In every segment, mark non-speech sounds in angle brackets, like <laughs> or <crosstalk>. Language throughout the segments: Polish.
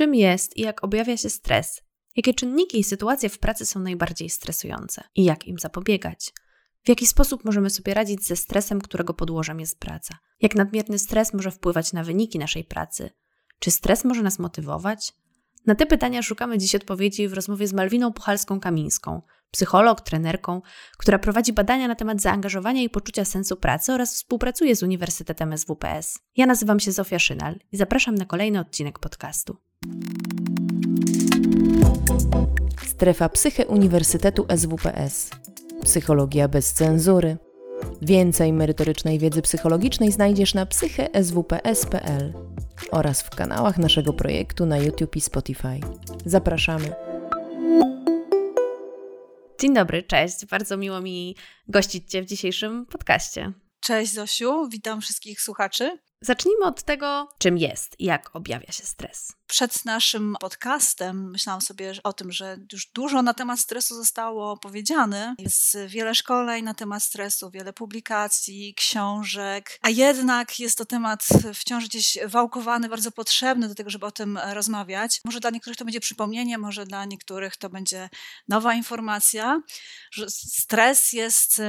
Czym jest i jak objawia się stres? Jakie czynniki i sytuacje w pracy są najbardziej stresujące i jak im zapobiegać? W jaki sposób możemy sobie radzić ze stresem, którego podłożem jest praca? Jak nadmierny stres może wpływać na wyniki naszej pracy? Czy stres może nas motywować? Na te pytania szukamy dziś odpowiedzi w rozmowie z Malwiną Puchalską-Kamińską, psycholog, trenerką, która prowadzi badania na temat zaangażowania i poczucia sensu pracy oraz współpracuje z Uniwersytetem SWPS. Ja nazywam się Zofia Szynal i zapraszam na kolejny odcinek podcastu. Strefa Psyche Uniwersytetu SWPS. Psychologia bez cenzury. Więcej merytorycznej wiedzy psychologicznej znajdziesz na psycheswps.pl oraz w kanałach naszego projektu na YouTube i Spotify. Zapraszamy. Dzień dobry, cześć. Bardzo miło mi gościć Cię w dzisiejszym podcaście. Cześć Zosiu, witam wszystkich słuchaczy. Zacznijmy od tego, czym jest i jak objawia się stres. Przed naszym podcastem myślałam sobie o tym, że już dużo na temat stresu zostało powiedziane. Jest wiele szkoleń na temat stresu, wiele publikacji, książek, a jednak jest to temat wciąż gdzieś wałkowany, bardzo potrzebny do tego, żeby o tym rozmawiać. Może dla niektórych to będzie przypomnienie, może dla niektórych to będzie nowa informacja, że stres jest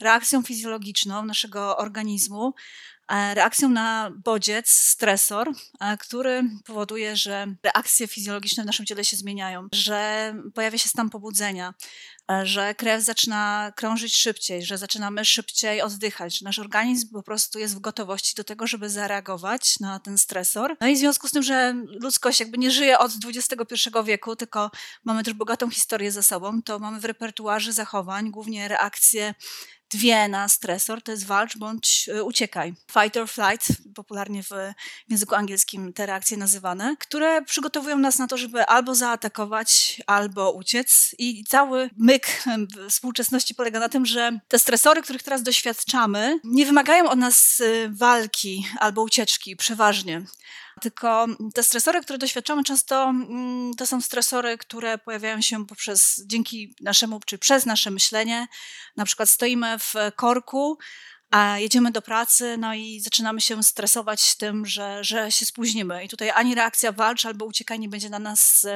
reakcją fizjologiczną naszego organizmu, reakcją na bodziec, stresor, e, który powoduje, że reakcje fizjologiczne w naszym ciele się zmieniają, że pojawia się stan pobudzenia, e, że krew zaczyna krążyć szybciej, że zaczynamy szybciej oddychać, że nasz organizm po prostu jest w gotowości do tego, żeby zareagować na ten stresor. No i w związku z tym, że ludzkość jakby nie żyje od XXI wieku, tylko mamy też bogatą historię ze sobą, to mamy w repertuarze zachowań głównie reakcje dwie na stresor, to jest walcz bądź y, uciekaj. Fight or flight, popularnie w języku angielskim te reakcje nazywane, które przygotowują nas na to, żeby albo zaatakować, albo uciec. I cały myk współczesności polega na tym, że te stresory, których teraz doświadczamy, nie wymagają od nas y, walki albo ucieczki przeważnie. Tylko te stresory, które doświadczamy, często mm, to są stresory, które pojawiają się poprzez, dzięki naszemu, czy przez nasze myślenie. Na przykład stoimy w korku, a jedziemy do pracy, no i zaczynamy się stresować tym, że, że się spóźnimy. I tutaj ani reakcja walcz, albo uciekanie będzie dla nas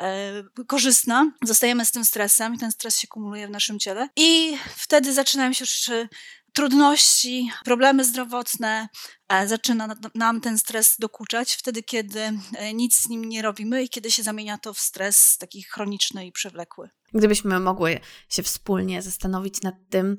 e, korzystna. Zostajemy z tym stresem i ten stres się kumuluje w naszym ciele. I wtedy zaczynają się już trudności, problemy zdrowotne, e, zaczyna nam ten stres dokuczać wtedy, kiedy e, nic z nim nie robimy i kiedy się zamienia to w stres taki chroniczny i przewlekły. Gdybyśmy mogły się wspólnie zastanowić nad tym,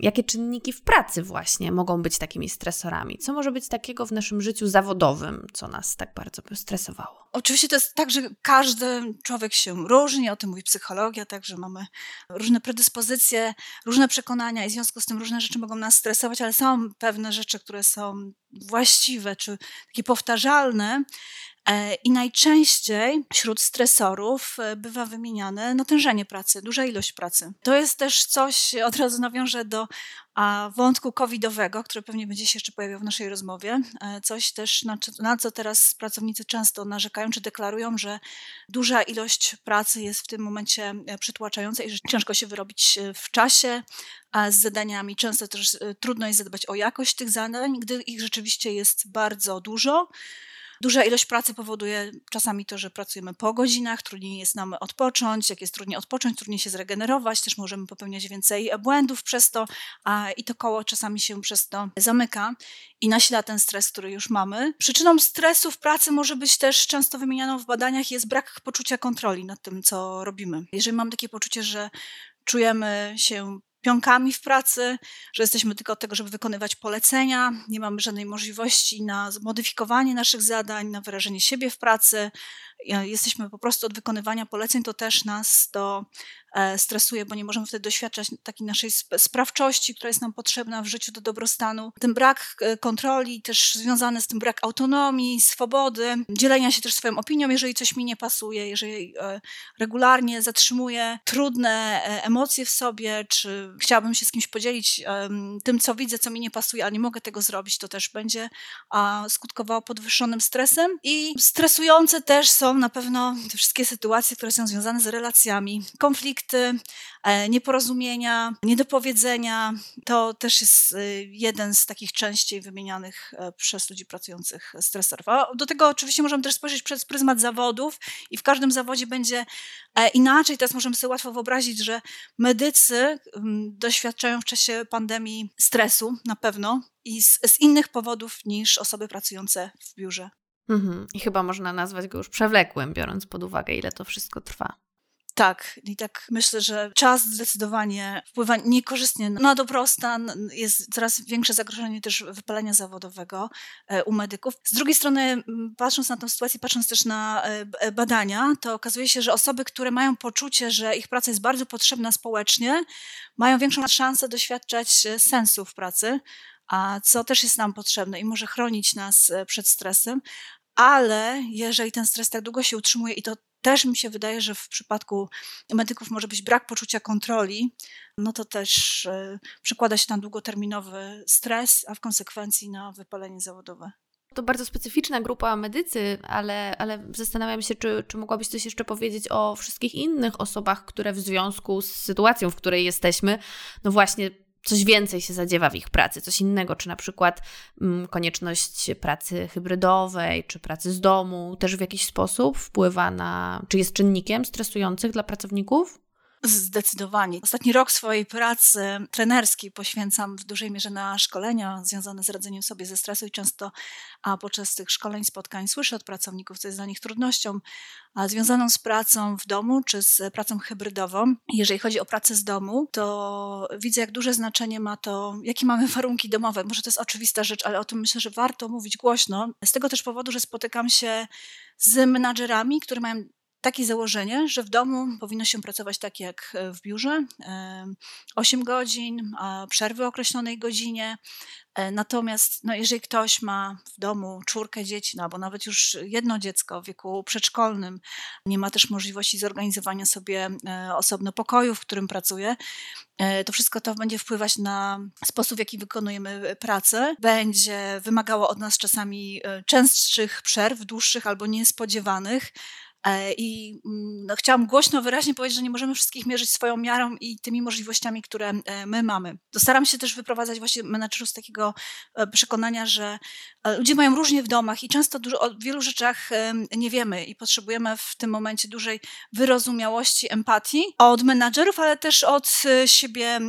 Jakie czynniki w pracy właśnie mogą być takimi stresorami? Co może być takiego w naszym życiu zawodowym, co nas tak bardzo stresowało? Oczywiście to jest tak, że każdy człowiek się różni, o tym mówi psychologia, także mamy różne predyspozycje, różne przekonania i w związku z tym różne rzeczy mogą nas stresować, ale są pewne rzeczy, które są właściwe czy takie powtarzalne I najczęściej wśród stresorów e, bywa wymieniane natężenie pracy, duża ilość pracy. To jest też coś, od razu nawiążę do wątku covidowego, który pewnie będzie się jeszcze pojawiał w naszej rozmowie. E, coś też, na, na co teraz pracownicy często narzekają, czy deklarują, że duża ilość pracy jest w tym momencie przytłaczająca i że ciężko się wyrobić w czasie z zadaniami. Często też trudno jest zadbać o jakość tych zadań, gdy ich rzeczywiście jest bardzo dużo. Duża ilość pracy powoduje czasami to, że pracujemy po godzinach, trudniej jest nam odpocząć. Jak jest trudniej odpocząć, trudniej się zregenerować, też możemy popełniać więcej błędów przez to a, i to koło czasami się przez to zamyka i nasila ten stres, który już mamy. Przyczyną stresu w pracy może być też często wymienianą w badaniach jest brak poczucia kontroli nad tym, co robimy. Jeżeli mam takie poczucie, że czujemy się pionkami w pracy, że jesteśmy tylko od tego, żeby wykonywać polecenia, nie mamy żadnej możliwości na zmodyfikowanie naszych zadań, na wyrażenie siebie w pracy. Jesteśmy po prostu od wykonywania poleceń, to też nas to E, stresuje, bo nie możemy wtedy doświadczać takiej naszej sprawczości, która jest nam potrzebna w życiu do dobrostanu. Ten brak e, kontroli, też związany z tym brak autonomii, swobody, dzielenia się też swoją opinią, jeżeli coś mi nie pasuje, jeżeli e, regularnie zatrzymuję trudne emocje w sobie, czy chciałabym się z kimś podzielić tym, co widzę, co mi nie pasuje, ale nie mogę tego zrobić, to też będzie skutkowało podwyższonym stresem. I stresujące też są są na pewno te wszystkie sytuacje, które są związane z relacjami, konflikty, e, nieporozumienia, niedopowiedzenia. To też jest e, jeden z takich częściej wymienianych e, przez ludzi pracujących stresorów. A do tego oczywiście możemy też spojrzeć przez pryzmat zawodów i w każdym zawodzie będzie inaczej. Teraz możemy sobie łatwo wyobrazić, że medycy doświadczają w czasie pandemii stresu na pewno i z, z innych powodów niż osoby pracujące w biurze. Mhm. I chyba można nazwać go już przewlekłym, biorąc pod uwagę, ile to wszystko trwa. Tak, i tak myślę, że czas zdecydowanie wpływa niekorzystnie na dobrostan. Jest coraz większe zagrożenie też wypalenia zawodowego e, u medyków. Z drugiej strony, patrząc na tę sytuację, patrząc też na e, badania, to okazuje się, że osoby, które mają poczucie, że ich praca jest bardzo potrzebna społecznie, mają większą szansę doświadczać e, sensu w pracy, a co też jest nam potrzebne i może chronić nas przed stresem, ale jeżeli ten stres tak długo się utrzymuje i to też mi się wydaje, że w przypadku medyków może być brak poczucia kontroli, no to też y, przekłada się na długoterminowy stres, a w konsekwencji na wypalenie zawodowe. To bardzo specyficzna grupa medycy, ale, ale zastanawiam się, czy, czy mogłabyś coś jeszcze powiedzieć o wszystkich innych osobach, które w związku z sytuacją, w której jesteśmy, no właśnie coś więcej się zadziewa w ich pracy, coś innego, czy na przykład mm, konieczność pracy hybrydowej, czy pracy z domu też w jakiś sposób wpływa na, czy jest czynnikiem stresujących dla pracowników? Zdecydowanie. Ostatni rok swojej pracy trenerskiej poświęcam w dużej mierze na szkolenia związane z radzeniem sobie ze stresu i często a podczas tych szkoleń, spotkań słyszę od pracowników, co jest dla nich trudnością a związaną z pracą w domu czy z pracą hybrydową. Jeżeli chodzi o pracę z domu, to widzę, jak duże znaczenie ma to, jakie mamy <laughs> warunki domowe. Może to jest oczywista rzecz, ale o tym myślę, że warto mówić głośno. Z tego też powodu, że spotykam się z menadżerami, które mają takie założenie, że w domu powinno się pracować tak jak e, w biurze, 8 godzin, przerwy o określonej godzinie. E, natomiast no, jeżeli ktoś ma w domu czwórkę dzieci, no, albo nawet już jedno dziecko w wieku przedszkolnym, nie ma też możliwości zorganizowania sobie e, osobno pokoju, w którym pracuje, to wszystko to będzie wpływać na sposób, w jaki wykonujemy pracę. Będzie wymagało od nas czasami częstszych przerw, dłuższych albo niespodziewanych. E, I mm, no, chciałam głośno, wyraźnie powiedzieć, że nie możemy wszystkich mierzyć swoją miarą i tymi możliwościami, które e, my mamy. Staram się też wyprowadzać właśnie menadżerów z takiego e, przekonania, że ludzie mają różnie w domach i często dużo, o wielu rzeczach nie wiemy i potrzebujemy w tym momencie dużej wyrozumiałości, empatii od menadżerów, ale też od siebie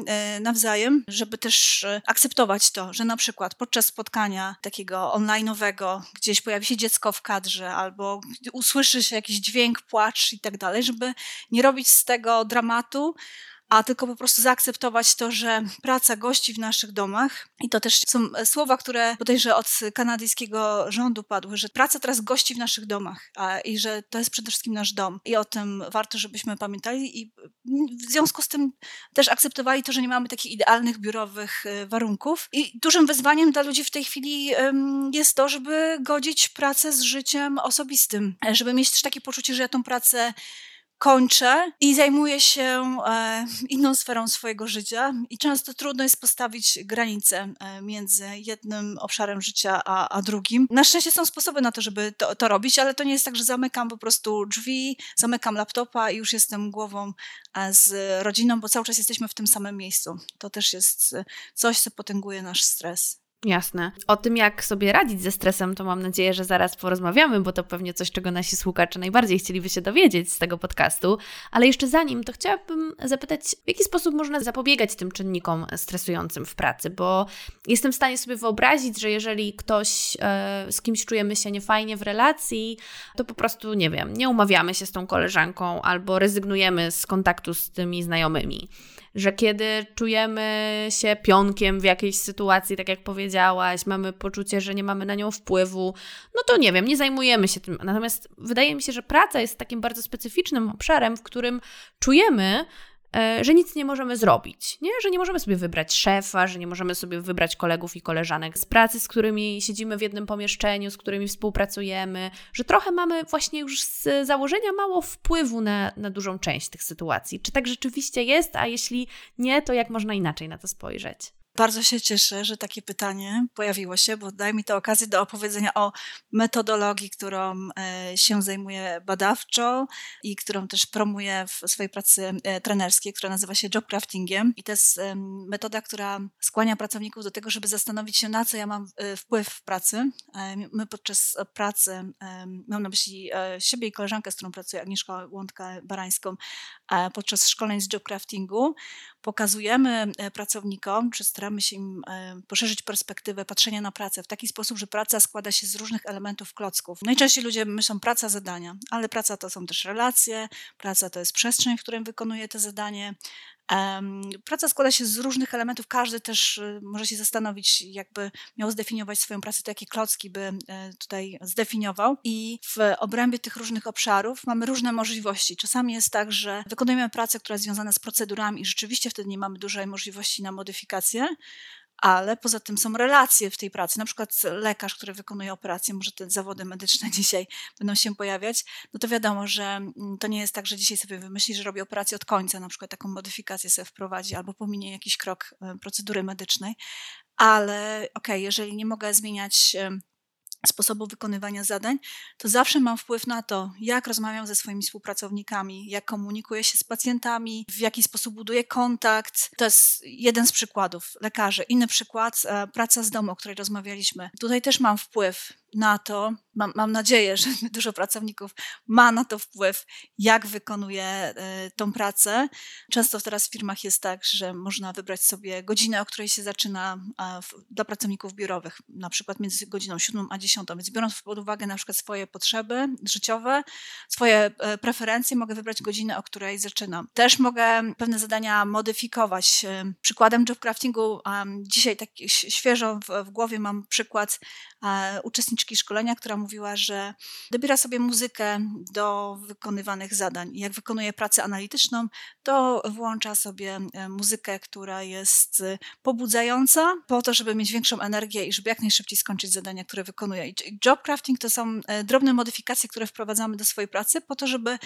nawzajem, żeby też akceptować to, że na przykład podczas spotkania takiego online'owego gdzieś pojawi się dziecko w kadrze albo usłyszy się jakiś dźwięk, płacz i tak dalej, żeby nie robić z tego dramatu, a tylko po prostu zaakceptować to, że praca gości w naszych domach, i to też są słowa, które bodajże od kanadyjskiego rządu padły, że praca teraz gości w naszych domach a, i że to jest przede wszystkim nasz dom. I o tym warto, żebyśmy pamiętali i w związku z tym też akceptowali to, że nie mamy takich idealnych biurowych e, warunków. I dużym wyzwaniem dla ludzi w tej chwili jest to, żeby godzić pracę z życiem osobistym, żeby mieć też takie poczucie, że ja tą pracę kończę i zajmuję się e, inną sferą swojego życia i często trudno jest postawić granicę e, między jednym obszarem życia a, a drugim. Na szczęście są sposoby na to, żeby to, to, robić, ale to nie jest tak, że zamykam po prostu drzwi, zamykam laptopa i już jestem głową e, z rodziną, bo cały czas jesteśmy w tym samym miejscu. To też jest coś, co potęguje nasz stres. Jasne. O tym, jak sobie radzić ze stresem, to mam nadzieję, że zaraz porozmawiamy, bo to pewnie coś, czego nasi słuchacze najbardziej chcieliby się dowiedzieć z tego podcastu. Ale jeszcze zanim, to chciałabym zapytać, w jaki sposób można zapobiegać tym czynnikom stresującym w pracy, bo jestem w stanie sobie wyobrazić, że jeżeli ktoś e, z kimś czujemy się niefajnie w relacji, to po prostu, nie wiem, nie umawiamy się z tą koleżanką albo rezygnujemy z kontaktu z tymi znajomymi że kiedy czujemy się pionkiem w jakiejś sytuacji, tak jak powiedziałaś, mamy poczucie, że nie mamy na nią wpływu, no to nie wiem, nie zajmujemy się tym. Natomiast wydaje mi się, że praca jest takim bardzo specyficznym obszarem, w którym czujemy, że nic nie możemy zrobić, nie? że nie możemy sobie wybrać szefa, że nie możemy sobie wybrać kolegów i koleżanek z pracy, z którymi siedzimy w jednym pomieszczeniu, z którymi współpracujemy, że trochę mamy właśnie już z założenia mało wpływu na, na dużą część tych sytuacji. Czy tak rzeczywiście jest, a jeśli nie, to jak można inaczej na to spojrzeć? Bardzo się cieszę, że takie pytanie pojawiło się, bo daje mi to okazję do opowiedzenia o metodologii, którą e, się zajmuję badawczo i którą też promuję w swojej pracy e, trenerskiej, która nazywa się job craftingiem. I to jest metoda, która skłania pracowników do tego, żeby zastanowić się, na co ja mam e, wpływ w pracy. My podczas pracy, mam na myśli siebie i koleżankę, z którą pracuję, Agnieszkę Łądkę-Barańską, podczas szkoleń z job craftingu pokazujemy pracownikom, czy staramy się im poszerzyć perspektywę patrzenia na pracę w taki sposób, że praca składa się z różnych elementów klocków. Najczęściej ludzie myślą praca, zadania, ale praca to są też relacje, praca to jest przestrzeń, w której wykonuje te zadanie, Praca składa się z różnych elementów, każdy też y, może się zastanowić, jakby miał zdefiniować swoją pracę, to jakie klocki by e, tutaj zdefiniował. I w obrębie tych różnych obszarów mamy różne możliwości. Czasami jest tak, że wykonujemy pracę, która jest związana z procedurami i rzeczywiście wtedy nie mamy dużej możliwości na modyfikację, ale poza tym są relacje w tej pracy. Na przykład lekarz, który wykonuje operację, może te zawody medyczne <laughs> dzisiaj będą się pojawiać, no to wiadomo, że mm, to nie jest tak, że dzisiaj sobie wymyśli, że robi operację od końca, na przykład taką modyfikację sobie wprowadzi albo pominie jakiś krok e, procedury medycznej, ale okej, okay, jeżeli nie mogę zmieniać sposobu wykonywania zadań, to zawsze mam wpływ na to, jak rozmawiam ze swoimi współpracownikami, jak komunikuję się z pacjentami, w jaki sposób buduję kontakt. To jest jeden z przykładów lekarzy. Inny przykład, e, praca z domu, o której rozmawialiśmy. Tutaj też mam wpływ na to, mam, mam nadzieję, że <laughs> dużo pracowników ma na to wpływ, jak wykonuje y, tą pracę. Często teraz w firmach jest tak, że można wybrać sobie godzinę, o której się zaczyna dla pracowników biurowych, na przykład między godziną 7 a 10, więc biorąc pod uwagę na przykład swoje potrzeby życiowe, swoje e, preferencje, mogę wybrać godzinę, o której zaczynam. Też mogę pewne zadania modyfikować. Przykładem job craftingu, dzisiaj tak świeżo w, w głowie mam przykład uczestniczki szkolenia, która mówiła, że dobiera sobie muzykę do wykonywanych zadań. Jak wykonuje pracę analityczną, to włącza sobie e, muzykę, która jest e, pobudzająca, po to, żeby mieć większą energię i żeby jak najszybciej skończyć zadania, które wykonuje. I job crafting to są e, drobne modyfikacje, które wprowadzamy do swojej pracy, po to, żeby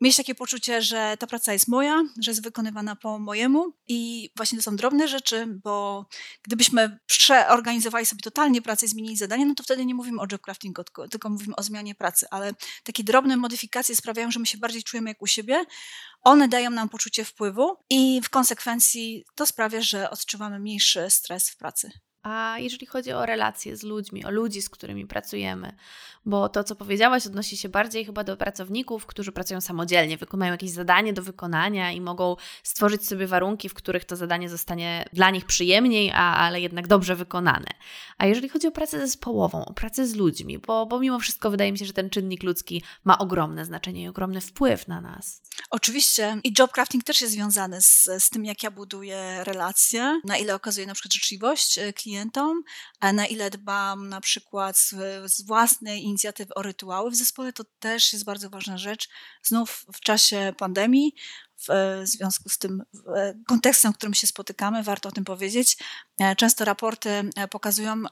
mieć takie poczucie, że ta praca jest moja, że jest wykonywana po mojemu i właśnie to są drobne rzeczy, bo gdybyśmy przeorganizowali sobie totalnie pracę i zmienili zadanie, no to wtedy nie mówimy o job craftingu, tylko, mówimy o zmianie pracy, ale takie drobne modyfikacje sprawiają, że my się bardziej czujemy jak u siebie, one dają nam poczucie wpływu i w konsekwencji to sprawia, że odczuwamy mniejszy stres w pracy. A jeżeli chodzi o relacje z ludźmi, o ludzi, z którymi pracujemy, bo to, co powiedziałaś, odnosi się bardziej chyba do pracowników, którzy pracują samodzielnie, wykonają jakieś zadanie do wykonania i mogą stworzyć sobie warunki, w których to zadanie zostanie dla nich przyjemniej, a, ale jednak dobrze wykonane. A jeżeli chodzi o pracę zespołową, o pracę z ludźmi, bo, bo mimo wszystko wydaje mi się, że ten czynnik ludzki ma ogromne znaczenie i ogromny wpływ na nas. Oczywiście i job crafting też jest związany z, z tym, jak ja buduję relacje, na ile okazuję na przykład życzliwość klientom, klientom, a na ile dbam na przykład z, z własnej inicjatywy o rytuały w zespole, to też jest bardzo ważna rzecz. Znów w czasie pandemii w związku z tym kontekstem, w którym się spotykamy, warto o tym powiedzieć. E, często raporty e, pokazują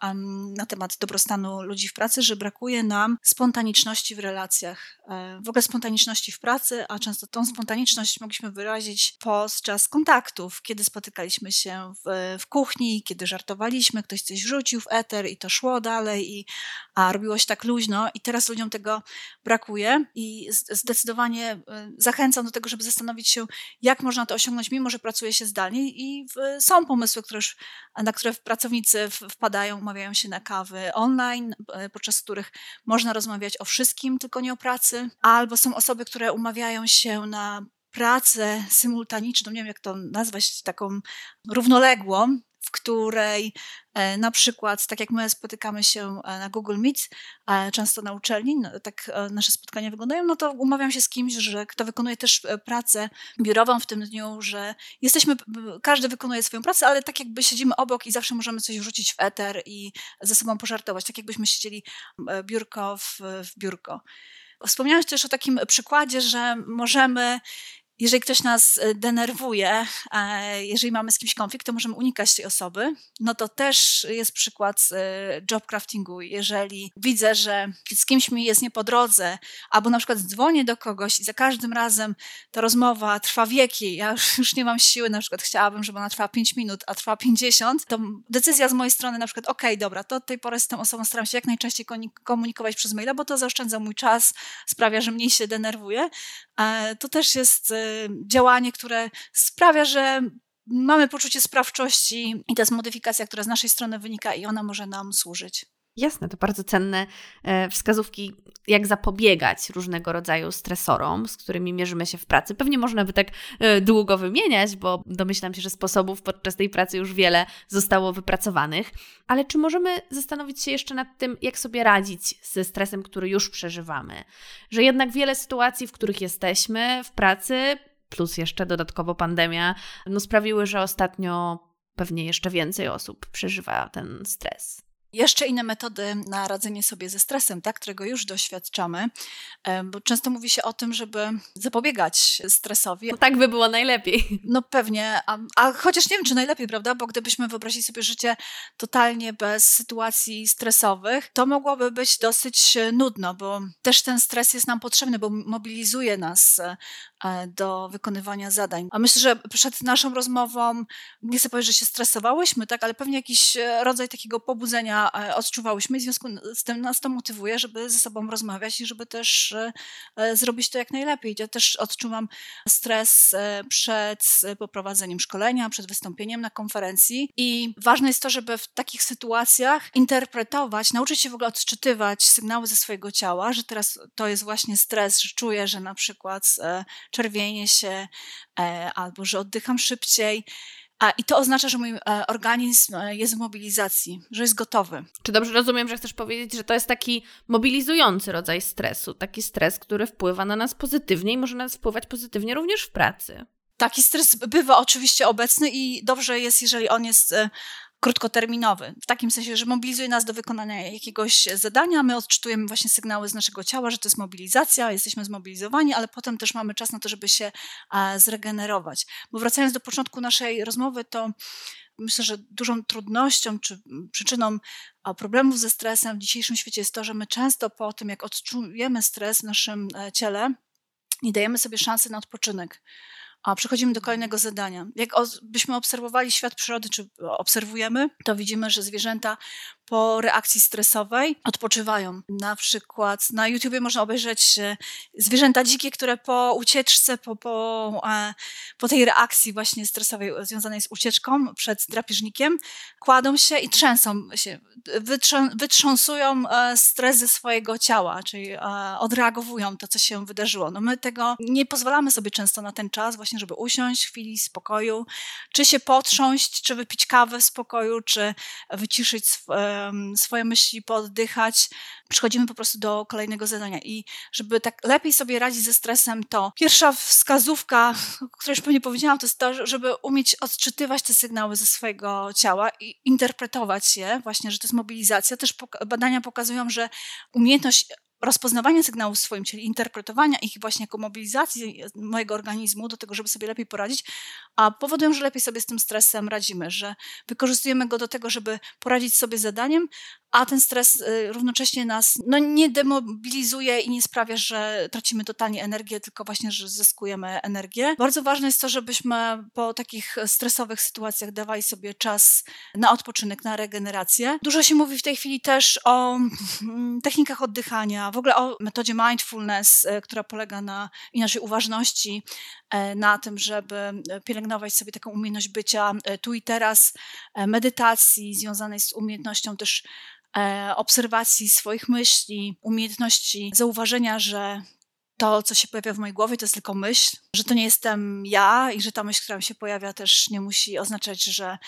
na temat dobrostanu ludzi w pracy, że brakuje nam spontaniczności w relacjach, e, w ogóle spontaniczności w pracy, a często tą spontaniczność mogliśmy wyrazić podczas kontaktów, kiedy spotykaliśmy się w, w kuchni, kiedy żartowaliśmy, ktoś coś rzucił w eter i to szło dalej i a robiło się tak luźno i teraz ludziom tego brakuje i zdecydowanie zachęcam do tego, żeby zastanowić się się, jak można to osiągnąć, mimo że pracuje się zdalnie i w, są pomysły, które już, na które pracownicy wpadają, umawiają się na kawy online, podczas których można rozmawiać o wszystkim, tylko nie o pracy, albo są osoby, które umawiają się na pracę symultaniczną, nie wiem jak to nazwać, taką równoległą, w której e, na przykład, tak jak my spotykamy się e, na Google Meet, e, często na uczelni, no, tak nasze spotkania wyglądają, no to umawiam się z kimś, że kto wykonuje też pracę biurową w tym dniu, że jesteśmy, każdy wykonuje swoją pracę, ale tak jakby siedzimy obok i zawsze możemy coś wrzucić w eter i ze sobą pożartować, tak jakbyśmy siedzieli biurko w, w biurko. Wspomniałeś też o takim przykładzie, że możemy jeżeli ktoś nas e, denerwuje, e, jeżeli mamy z kimś konflikt, to możemy unikać tej osoby. No to też jest przykład e, job craftingu. Jeżeli widzę, że z kimś mi jest nie po drodze, albo na przykład dzwonię do kogoś i za każdym razem ta rozmowa trwa wieki, ja już <laughs> nie mam siły, na przykład chciałabym, żeby ona trwała 5 minut, a trwa 50, to decyzja z mojej strony na przykład, okay, dobra, to od tej pory z tą osobą staram się jak najczęściej komunikować przez maila, bo to zaoszczędza mój czas, sprawia, że mniej się denerwuję. To też jest działanie, które sprawia, że mamy poczucie sprawczości i to jest modyfikacja, która z naszej strony wynika i ona może nam służyć. Jasne, to bardzo cenne e, wskazówki, jak zapobiegać różnego rodzaju stresorom, z którymi mierzymy się w pracy. Pewnie można by tak e, długo wymieniać, bo domyślam się, że sposobów podczas tej pracy już wiele zostało wypracowanych. Ale czy możemy zastanowić się jeszcze nad tym, jak sobie radzić ze stresem, który już przeżywamy? Że jednak wiele sytuacji, w których jesteśmy w pracy, plus jeszcze dodatkowo pandemia, no sprawiły, że ostatnio pewnie jeszcze więcej osób przeżywa ten stres. Jeszcze inne metody na radzenie sobie ze stresem, tak, którego już doświadczamy, bo często mówi się o tym, żeby zapobiegać stresowi. No tak by było najlepiej. No pewnie, a, a, chociaż nie wiem, czy najlepiej, prawda, bo gdybyśmy wyobrazili sobie życie totalnie bez sytuacji stresowych, to mogłoby być dosyć nudno, bo też ten stres jest nam potrzebny, bo mobilizuje nas E, do wykonywania zadań. A myślę, że przed naszą rozmową, nie chcę powiedzieć, że się stresowałyśmy, tak, ale pewnie jakiś e, rodzaj takiego pobudzenia e, odczuwałyśmy i w związku z tym nas to motywuje, żeby ze sobą rozmawiać i żeby też zrobić to jak najlepiej. Ja też odczuwam stres przed poprowadzeniem szkolenia, przed wystąpieniem na konferencji i ważne jest to, żeby w takich sytuacjach interpretować, nauczyć się w ogóle odczytywać sygnały ze swojego ciała, że teraz to jest właśnie stres, że czuję, że na przykład czerwienie się e, albo że oddycham szybciej. I to oznacza, że mój e, organizm e, jest w mobilizacji, że jest gotowy. Czy dobrze rozumiem, że chcesz powiedzieć, że to jest taki mobilizujący rodzaj stresu, taki stres, który wpływa na nas pozytywnie i może nas wpływać pozytywnie również w pracy? Taki stres bywa oczywiście obecny i dobrze jest, jeżeli on jest krótkoterminowy, w takim sensie, że mobilizuje nas do wykonania jakiegoś zadania, my odczytujemy właśnie sygnały z naszego ciała, że to jest mobilizacja, jesteśmy zmobilizowani, ale potem też mamy czas na to, żeby się zregenerować. Bo wracając do początku naszej rozmowy, to myślę, że dużą trudnością czy przyczyną problemów ze stresem w dzisiejszym świecie jest to, że my często po tym, jak odczujemy stres w naszym e, ciele, nie dajemy sobie szansy na odpoczynek. Przechodzimy do kolejnego zadania. Jak byśmy obserwowali świat przyrody, czy obserwujemy, to widzimy, że zwierzęta po reakcji stresowej odpoczywają. Na przykład na YouTubie można obejrzeć e, zwierzęta dzikie, które po ucieczce, po, po, e, po tej reakcji właśnie stresowej związanej z ucieczką przed drapieżnikiem, kładą się i trzęsą się, wytrząsują e, stres ze swojego ciała, czyli odreagowują to, co się wydarzyło. No my tego nie pozwalamy sobie często na ten czas, właśnie, żeby usiąść w chwili spokoju, czy się potrząść, czy wypić kawę w spokoju, czy wyciszyć swoje swoje myśli, poddychać. Przechodzimy po prostu do kolejnego zadania. I żeby tak lepiej sobie radzić ze stresem, to pierwsza wskazówka, o której już pewnie powiedziałam, to jest to, żeby umieć odczytywać te sygnały ze swojego ciała i interpretować je, właśnie, że to jest mobilizacja. Też badania pokazują, że umiejętność rozpoznawania sygnałów w swoim ciele, interpretowania ich właśnie jako mobilizacji mojego organizmu do tego, żeby sobie lepiej poradzić, a powodują, że lepiej sobie z tym stresem radzimy, że wykorzystujemy go do tego, żeby poradzić sobie z zadaniem, a ten stres y, równocześnie nas no, nie demobilizuje i nie sprawia, że tracimy totalnie energię, tylko właśnie, że zyskujemy energię. Bardzo ważne jest to, żebyśmy po takich stresowych sytuacjach dawali sobie czas na odpoczynek, na regenerację. Dużo się mówi w tej chwili też o mm, technikach oddychania, w ogóle o metodzie mindfulness, y, która polega na naszej uważności, y, na tym, żeby pielęgnować sobie taką umiejętność bycia tu i teraz, medytacji związanej z umiejętnością też E, obserwacji swoich myśli, umiejętności zauważenia, że to, co się pojawia w mojej głowie, to jest tylko myśl, że to nie jestem ja i że ta myśl, która mi się pojawia, też nie musi oznaczać, że,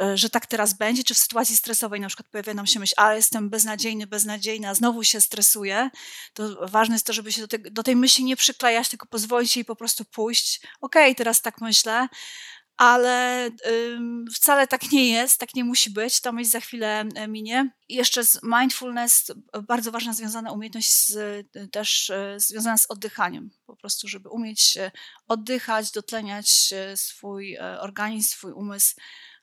e, że tak teraz będzie, czy w sytuacji stresowej na przykład pojawia nam się myśl, a jestem beznadziejny, beznadziejna, znowu się stresuję, to ważne jest to, żeby się do, te, do tej myśli nie przyklejać, tylko pozwolić jej po prostu pójść. Okej, okay, teraz tak myślę, ale wcale tak nie jest, tak nie musi być. Ta myśl za chwilę e, minie. I jeszcze z mindfulness, bardzo ważna związana umiejętność z, też e, związana z oddychaniem. Po prostu, żeby umieć oddychać, dotleniać swój organizm, swój umysł,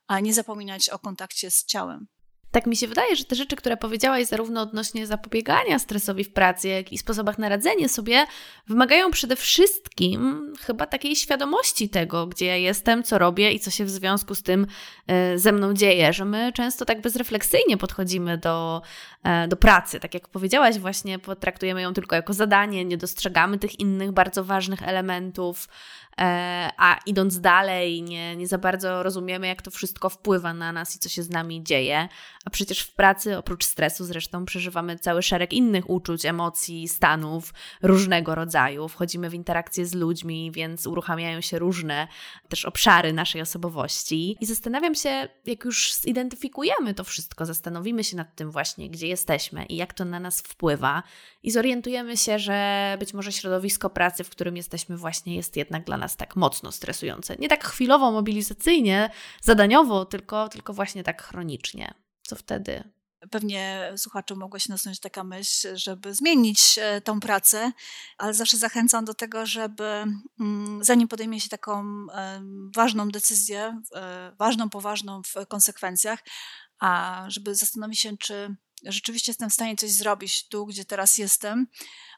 a nie zapominać o kontakcie z ciałem. Tak mi się wydaje, że te rzeczy, które powiedziałaś zarówno odnośnie zapobiegania stresowi w pracy, jak i sposobach na radzenie sobie, wymagają przede wszystkim chyba takiej świadomości tego, gdzie ja jestem, co robię i co się w związku z tym e, ze mną dzieje, że my często tak bezrefleksyjnie podchodzimy do, e, do pracy. Tak jak powiedziałaś, właśnie potraktujemy ją tylko jako zadanie, nie dostrzegamy tych innych bardzo ważnych elementów. E, a idąc dalej, nie, nie za bardzo rozumiemy, jak to wszystko wpływa na nas i co się z nami dzieje. A przecież w pracy, oprócz stresu, zresztą przeżywamy cały szereg innych uczuć, emocji, stanów różnego rodzaju. Wchodzimy w interakcje z ludźmi, więc uruchamiają się różne też obszary naszej osobowości. I zastanawiam się, jak już zidentyfikujemy to wszystko, zastanowimy się nad tym właśnie, gdzie jesteśmy i jak to na nas wpływa, i zorientujemy się, że być może środowisko pracy, w którym jesteśmy, właśnie jest jednak dla nas tak mocno stresujące. Nie tak chwilowo, mobilizacyjnie, zadaniowo, tylko, tylko właśnie tak chronicznie. Co wtedy? Pewnie słuchaczom mogła się nasunąć taka myśl, żeby zmienić e, tą pracę, ale zawsze zachęcam do tego, żeby mm, zanim podejmie się taką ważną decyzję, e, ważną, poważną w konsekwencjach, a żeby zastanowić się, czy rzeczywiście jestem w stanie coś zrobić tu, gdzie teraz jestem.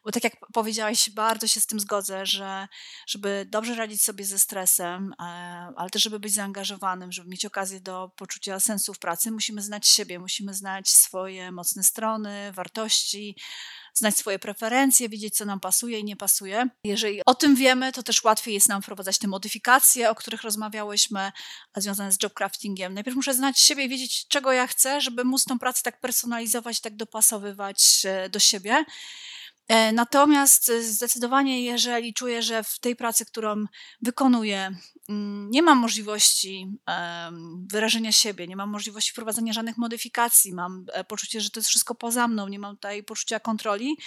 Bo tak jak powiedziałaś, bardzo się z tym zgodzę, że żeby dobrze radzić sobie ze stresem, e, ale też żeby być zaangażowanym, żeby mieć okazję do poczucia sensu w pracy, musimy znać siebie, musimy znać swoje mocne strony, wartości, znać swoje preferencje, wiedzieć, co nam pasuje i nie pasuje. Jeżeli o tym wiemy, to też łatwiej jest nam wprowadzać te modyfikacje, o których rozmawiałyśmy, związane z jobcraftingiem. Najpierw muszę znać siebie i wiedzieć, czego ja chcę, żeby móc tą pracę tak personalizować, tak dopasowywać e, do siebie. E, natomiast zdecydowanie, jeżeli czuję, że w tej pracy, którą wykonuję, mm, nie mam możliwości wyrażenia siebie, nie mam możliwości wprowadzenia żadnych modyfikacji, mam e, poczucie, że to jest wszystko poza mną, nie mam tutaj poczucia kontroli,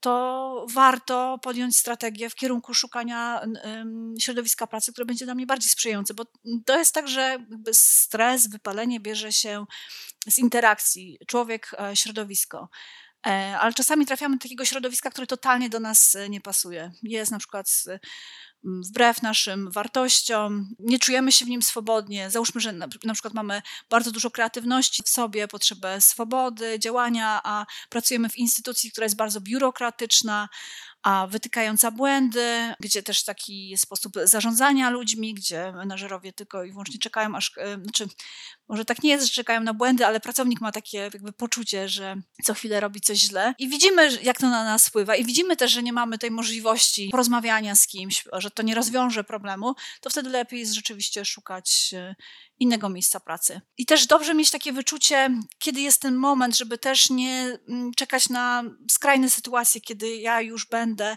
to warto podjąć strategię w kierunku szukania środowiska pracy, które będzie dla mnie bardziej sprzyjające, bo to jest tak, że stres, wypalenie bierze się z interakcji człowiek-środowisko. E, ale czasami trafiamy do takiego środowiska, które totalnie do nas e, nie pasuje. Jest na przykład e, wbrew naszym wartościom, nie czujemy się w nim swobodnie. Załóżmy, że na, przykład mamy bardzo dużo kreatywności w sobie, potrzebę swobody, działania, a pracujemy w instytucji, która jest bardzo biurokratyczna, a wytykająca błędy, gdzie też taki sposób zarządzania ludźmi, gdzie menadżerowie tylko i wyłącznie czekają, aż, znaczy może tak nie jest, że czekają na błędy, ale pracownik ma takie jakby poczucie, że co chwilę robi coś źle. I widzimy, jak to na nas wpływa, i widzimy też, że nie mamy tej możliwości porozmawiania z kimś, że to nie rozwiąże problemu, to wtedy lepiej jest rzeczywiście szukać e, innego miejsca pracy. I też dobrze mieć takie wyczucie, kiedy jest ten moment, żeby też nie mm, czekać na skrajne sytuacje, kiedy ja już będę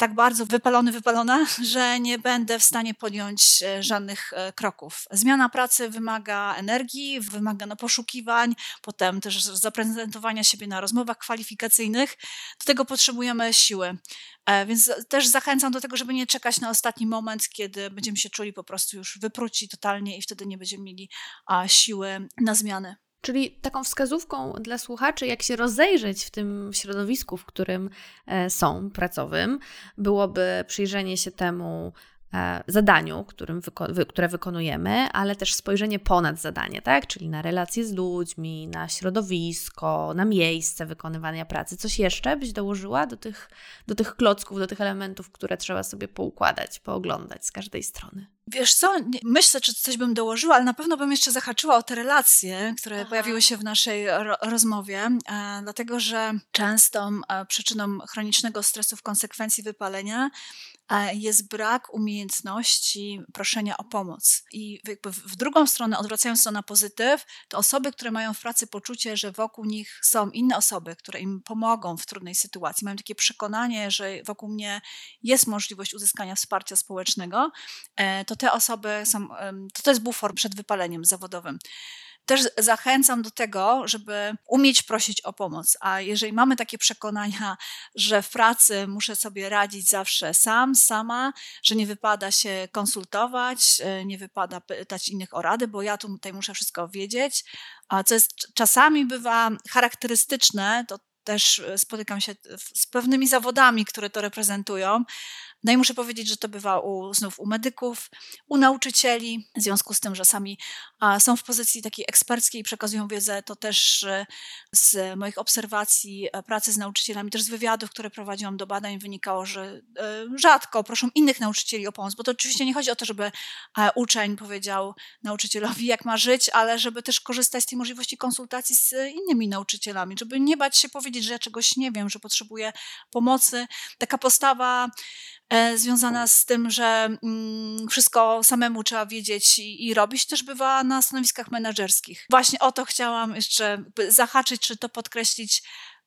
tak bardzo wypalony, wypalona, <laughs> że nie będę w stanie podjąć e, żadnych e, kroków. Zmiana pracy wymaga energii, wymaga no, poszukiwań, potem też zaprezentowania siebie na rozmowach kwalifikacyjnych. Do tego potrzebujemy siły. E, więc też zachęcam do tego, żeby nie czekać na ostatni moment, kiedy będziemy się czuli po prostu już wypruci totalnie i wtedy nie będziemy mieli siły na zmiany. Czyli taką wskazówką dla słuchaczy, jak się rozejrzeć w tym środowisku, w którym e, są pracowym, byłoby przyjrzenie się temu, zadaniu, którym wyko- które wykonujemy, ale też spojrzenie ponad zadanie, tak? czyli na relacje z ludźmi, na środowisko, na miejsce wykonywania pracy. Coś jeszcze byś dołożyła do tych, do tych klocków, do tych elementów, które trzeba sobie poukładać, pooglądać z każdej strony? Wiesz co, myślę, czy coś bym dołożyła, ale na pewno bym jeszcze zahaczyła o te relacje, które Aha. pojawiły się w naszej ro rozmowie, e, dlatego że częstą e, przyczyną chronicznego stresu w konsekwencji wypalenia jest brak umiejętności proszenia o pomoc. I w drugą stronę, odwracając to na pozytyw, to osoby, które mają w pracy poczucie, że wokół nich są inne osoby, które im pomogą w trudnej sytuacji, mają takie przekonanie, że wokół mnie jest możliwość uzyskania wsparcia społecznego, e, to te osoby są, to, to jest bufor przed wypaleniem zawodowym. Też zachęcam do tego, żeby umieć prosić o pomoc. A jeżeli mamy takie przekonania, że w pracy muszę sobie radzić zawsze sam, sama, że nie wypada się konsultować, e, nie wypada pytać innych o rady, bo ja tutaj muszę wszystko wiedzieć, a co jest czasami bywa charakterystyczne, to też e, spotykam się z pewnymi zawodami, które to reprezentują, no i muszę powiedzieć, że to bywa u, znów u medyków, u nauczycieli, w związku z tym, że sami są w pozycji takiej eksperckiej i przekazują wiedzę, to też e, z moich obserwacji e, pracy z nauczycielami, też z wywiadów, które prowadziłam do badań, wynikało, że rzadko proszą innych nauczycieli o pomoc, bo to oczywiście nie chodzi o to, żeby uczeń powiedział nauczycielowi, jak ma żyć, ale żeby też korzystać z tej możliwości konsultacji z innymi nauczycielami, żeby nie bać się powiedzieć, że ja czegoś nie wiem, że potrzebuję pomocy. Taka postawa E, związana z tym, że mm, wszystko samemu trzeba wiedzieć i, i, robić, też bywa na stanowiskach menedżerskich. Właśnie o to chciałam jeszcze zahaczyć, czy to podkreślić.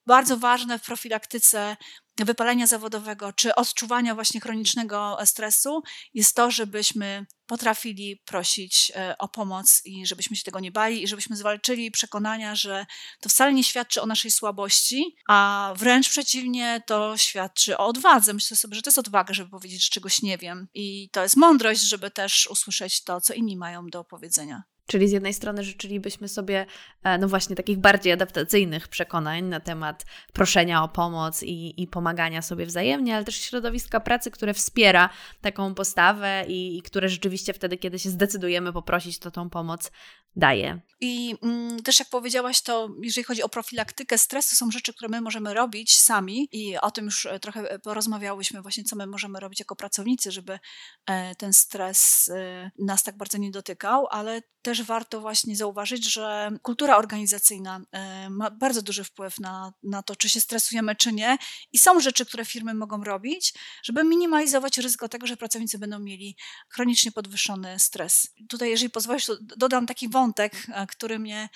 Bardzo ważne w profilaktyce wypalenia zawodowego czy odczuwania właśnie chronicznego stresu jest to, żebyśmy potrafili prosić e, o pomoc i żebyśmy się tego nie bali i żebyśmy zwalczyli przekonania, że to wcale nie świadczy o naszej słabości, a wręcz przeciwnie, to świadczy o odwadze. Myślę sobie, że to jest odwaga, żeby powiedzieć, że czegoś nie wiem i to jest mądrość, żeby też usłyszeć to, co inni mają do powiedzenia. Czyli z jednej strony życzylibyśmy sobie, e, no właśnie, takich bardziej adaptacyjnych przekonań na temat proszenia o pomoc i, i pomagania sobie wzajemnie, ale też środowiska pracy, które wspiera taką postawę i, i które rzeczywiście wtedy, kiedy się zdecydujemy poprosić, to tą pomoc daje. I mm, też jak powiedziałaś, to jeżeli chodzi o profilaktykę stresu, są rzeczy, które my możemy robić sami i o tym już e, trochę e, porozmawiałyśmy właśnie, co my możemy robić jako pracownicy, żeby e, ten stres e, nas tak bardzo nie dotykał, ale też warto właśnie zauważyć, że kultura organizacyjna e, ma bardzo duży wpływ na, na to, czy się stresujemy, czy nie i są rzeczy, które firmy mogą robić, żeby minimalizować ryzyko tego, że pracownicy będą mieli chronicznie podwyższony stres. Tutaj, jeżeli pozwolisz, dodam taki wątek, wątek, który mnie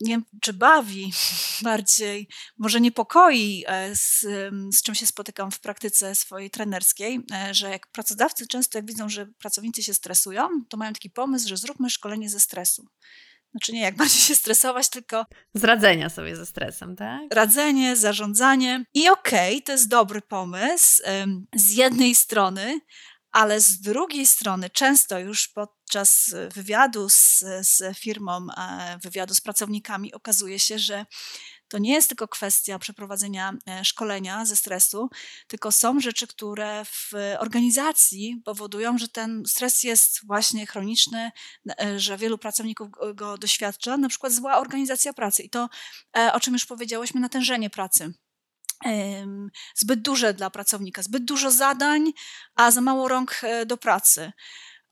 nie wiem, czy bawi <laughs> bardziej, może niepokoi, e, z, z czym się spotykam w praktyce swojej trenerskiej, e, że jak pracodawcy często jak widzą, że pracownicy się stresują, to mają taki pomysł, że zróbmy szkolenie ze stresu. Znaczy nie jak <laughs> bardziej się stresować, tylko... Z radzenia sobie ze stresem, tak? Radzenie, zarządzanie. I okej, okay, to jest dobry pomysł z jednej strony, ale z drugiej strony często już podczas wywiadu z, z firmą, e, wywiadu z pracownikami okazuje się, że to nie jest tylko kwestia przeprowadzenia e, szkolenia ze stresu, tylko są rzeczy, które w organizacji powodują, że ten stres jest właśnie chroniczny, e, że wielu pracowników go doświadcza, na przykład zła organizacja pracy. I to, o czym już powiedziałyśmy, natężenie pracy zbyt duże dla pracownika, zbyt dużo zadań, a za mało rąk e, do pracy.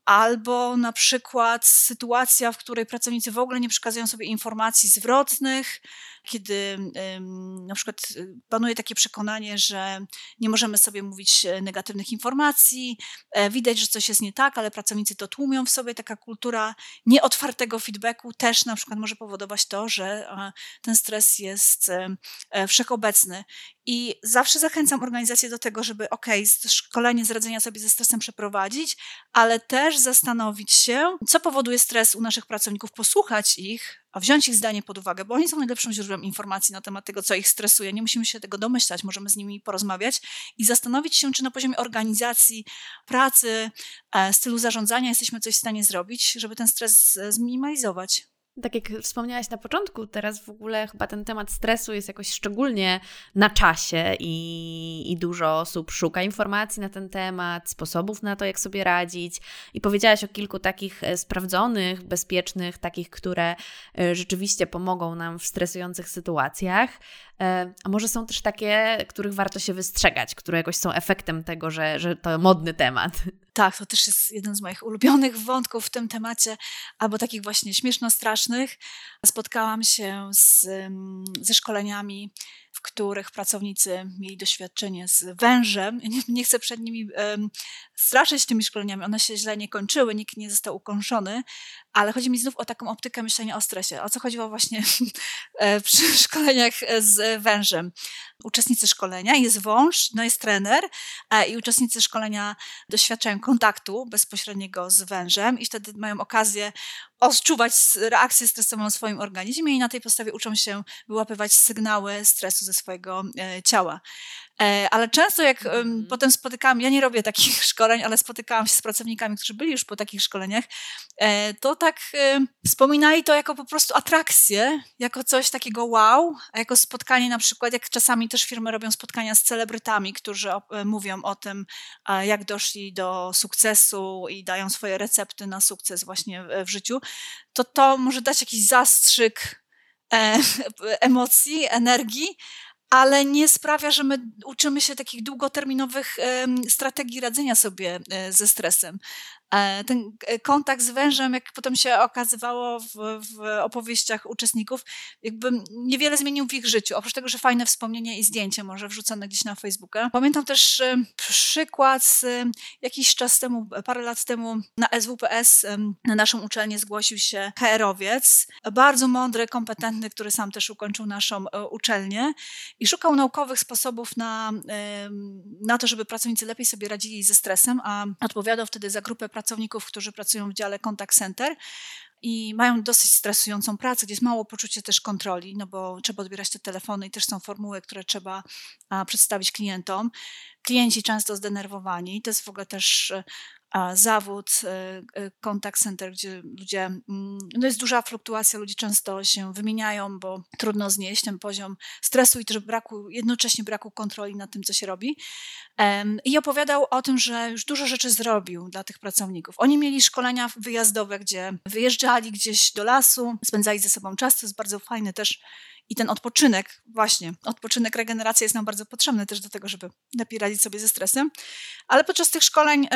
Albo na przykład sytuacja, w której pracownicy w ogóle nie przekazują sobie informacji zwrotnych, kiedy na przykład y, panuje takie przekonanie, że nie możemy sobie mówić e, negatywnych informacji, e, widać, że coś jest nie tak, ale pracownicy to tłumią w sobie. Taka kultura nieotwartego feedbacku też na przykład może powodować to, że ten stres jest e, wszechobecny. I zawsze zachęcam organizację do tego, żeby ok, szkolenie z radzenia sobie ze stresem przeprowadzić, ale też zastanowić się, co powoduje stres u naszych pracowników, posłuchać ich, a wziąć ich zdanie pod uwagę, bo oni są najlepszym źródłem informacji na temat tego, co ich stresuje. Nie musimy się tego domyślać, możemy z nimi porozmawiać i zastanowić się, czy na poziomie organizacji, pracy, e, stylu zarządzania jesteśmy coś w stanie zrobić, żeby ten stres e, zminimalizować. Tak jak wspomniałaś na początku, teraz w ogóle chyba ten temat stresu jest jakoś szczególnie na czasie i, i, dużo osób szuka informacji na ten temat, sposobów na to, jak sobie radzić. I powiedziałaś o kilku takich e, sprawdzonych, bezpiecznych, takich, które e, rzeczywiście pomogą nam w stresujących sytuacjach. E, a może są też takie, których warto się wystrzegać, które jakoś są efektem tego, że, że to modny temat. Tak, to też jest jeden z moich ulubionych wątków w tym temacie, albo takich właśnie śmieszno-strasznych. Spotkałam się z, ze szkoleniami w których pracownicy mieli doświadczenie z wężem. Nie, nie chcę przed nimi straszyć tymi szkoleniami, one się źle nie kończyły, nikt nie został ukończony, ale chodzi mi znów o taką optykę myślenia o stresie. O co chodziło właśnie <laughs> e, przy <laughs> szkoleniach z wężem. Uczestnicy szkolenia, jest wąż, no jest trener i uczestnicy szkolenia doświadczają kontaktu bezpośredniego z wężem i wtedy mają okazję odczuwać reakcję stresową w swoim organizmie i na tej podstawie uczą się wyłapywać sygnały stresu ze swojego e, ciała. E, ale często jak mm. potem spotykałam, ja nie robię takich <laughs> szkoleń, ale spotykałam się z pracownikami, którzy byli już po takich szkoleniach, e, to tak wspominali to jako po prostu atrakcję, jako coś takiego wow, a jako spotkanie na przykład, jak czasami też firmy robią spotkania z celebrytami, którzy mówią o tym, jak doszli do sukcesu i dają swoje recepty na sukces właśnie w życiu, to to może dać jakiś zastrzyk e, <laughs> emocji, energii, ale nie sprawia, że my uczymy się takich długoterminowych strategii radzenia sobie e, ze stresem. E, ten e, kontakt z wężem, jak potem się okazywało w, w, opowieściach uczestników, jakby niewiele zmienił w ich życiu. Oprócz tego, że fajne wspomnienie i zdjęcie może wrzucone gdzieś na Facebooka. Pamiętam też e, przykład z jakiś czas temu, parę lat temu na SWPS na naszą uczelnię zgłosił się HR-owiec, bardzo mądry, kompetentny, który sam też ukończył naszą uczelnię i szukał naukowych sposobów na, na to, żeby pracownicy lepiej sobie radzili ze stresem, a odpowiadał wtedy za grupę pracowników, którzy pracują w dziale contact center i mają dosyć stresującą pracę, gdzie jest mało poczucia też kontroli, no bo trzeba odbierać te telefony i też są formuły, które trzeba przedstawić klientom. Klienci często zdenerwowani, to jest w ogóle też zawód, contact e, center, gdzie ludzie, mm, no jest duża fluktuacja, ludzie często się wymieniają, bo trudno znieść ten poziom stresu i też braku, jednocześnie braku kontroli nad tym, co się robi. I opowiadał o tym, że już dużo rzeczy zrobił dla tych pracowników. Oni mieli szkolenia wyjazdowe, gdzie wyjeżdżali gdzieś do lasu, spędzali ze sobą czas, to jest bardzo fajne też i ten odpoczynek, właśnie, odpoczynek, regeneracja jest nam bardzo potrzebny też do tego, żeby lepiej radzić sobie ze stresem. Ale podczas tych szkoleń,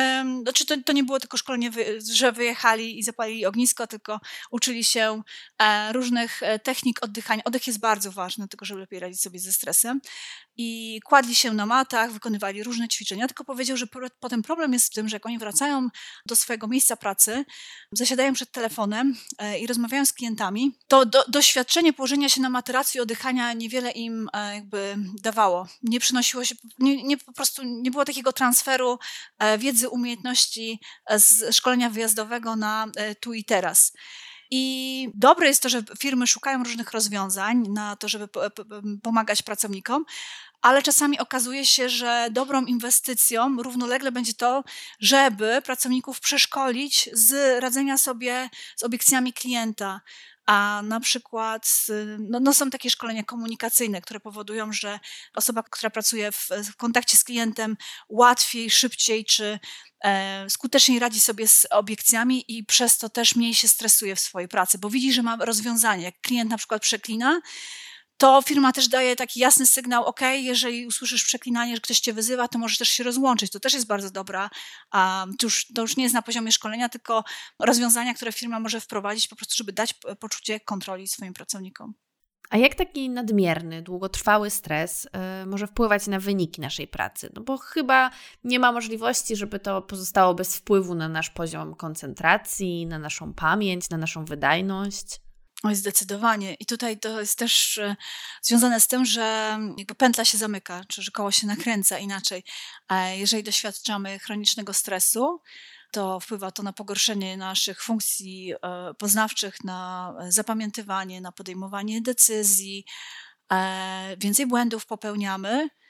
znaczy to, to nie było tylko szkolenie, że wyjechali i zapalili ognisko, tylko uczyli się e, różnych e, technik oddychania. Oddech jest bardzo ważny, tylko żeby lepiej radzić sobie ze stresem. I kładli się na matach, wykonywali różne ćwiczenia, tylko powiedział, że potem problem jest w tym, że jak oni wracają do swojego miejsca pracy, zasiadają przed telefonem e, i rozmawiają z klientami, to do, doświadczenie położenia się na materacu relacji oddychania niewiele im e, jakby dawało. Nie przynosiło się, nie, nie, po prostu nie było takiego transferu e, wiedzy, umiejętności e, z szkolenia wyjazdowego na tu i teraz. I dobre jest to, że firmy szukają różnych rozwiązań na to, żeby pomagać pracownikom, ale czasami okazuje się, że dobrą inwestycją równolegle będzie to, żeby pracowników przeszkolić z radzenia sobie z obiekcjami klienta, a na przykład no, no, są takie szkolenia komunikacyjne, które powodują, że osoba, która pracuje w, w kontakcie z klientem łatwiej, szybciej czy e, skuteczniej radzi sobie z obiekcjami i przez to też mniej się stresuje w swojej pracy, bo widzi, że ma rozwiązanie. Jak klient na przykład przeklina, to firma też daje taki jasny sygnał, ok, jeżeli usłyszysz przeklinanie, że ktoś cię wyzywa, to możesz też się rozłączyć. To też jest bardzo dobra. Um, to, już, to już nie jest na poziomie szkolenia, tylko rozwiązania, które firma może wprowadzić po prostu, żeby dać poczucie kontroli swoim pracownikom. A jak taki nadmierny, długotrwały stres y, może wpływać na wyniki naszej pracy? No bo chyba nie ma możliwości, żeby to pozostało bez wpływu na nasz poziom koncentracji, na naszą pamięć, na naszą wydajność. Oj, zdecydowanie. I tutaj to jest też e, związane z tym, że jakby pętla się zamyka, czy że koło się nakręca inaczej. Jeżeli doświadczamy chronicznego stresu, to wpływa to na pogorszenie naszych funkcji e, poznawczych, na zapamiętywanie, na podejmowanie decyzji. E, więcej błędów popełniamy E,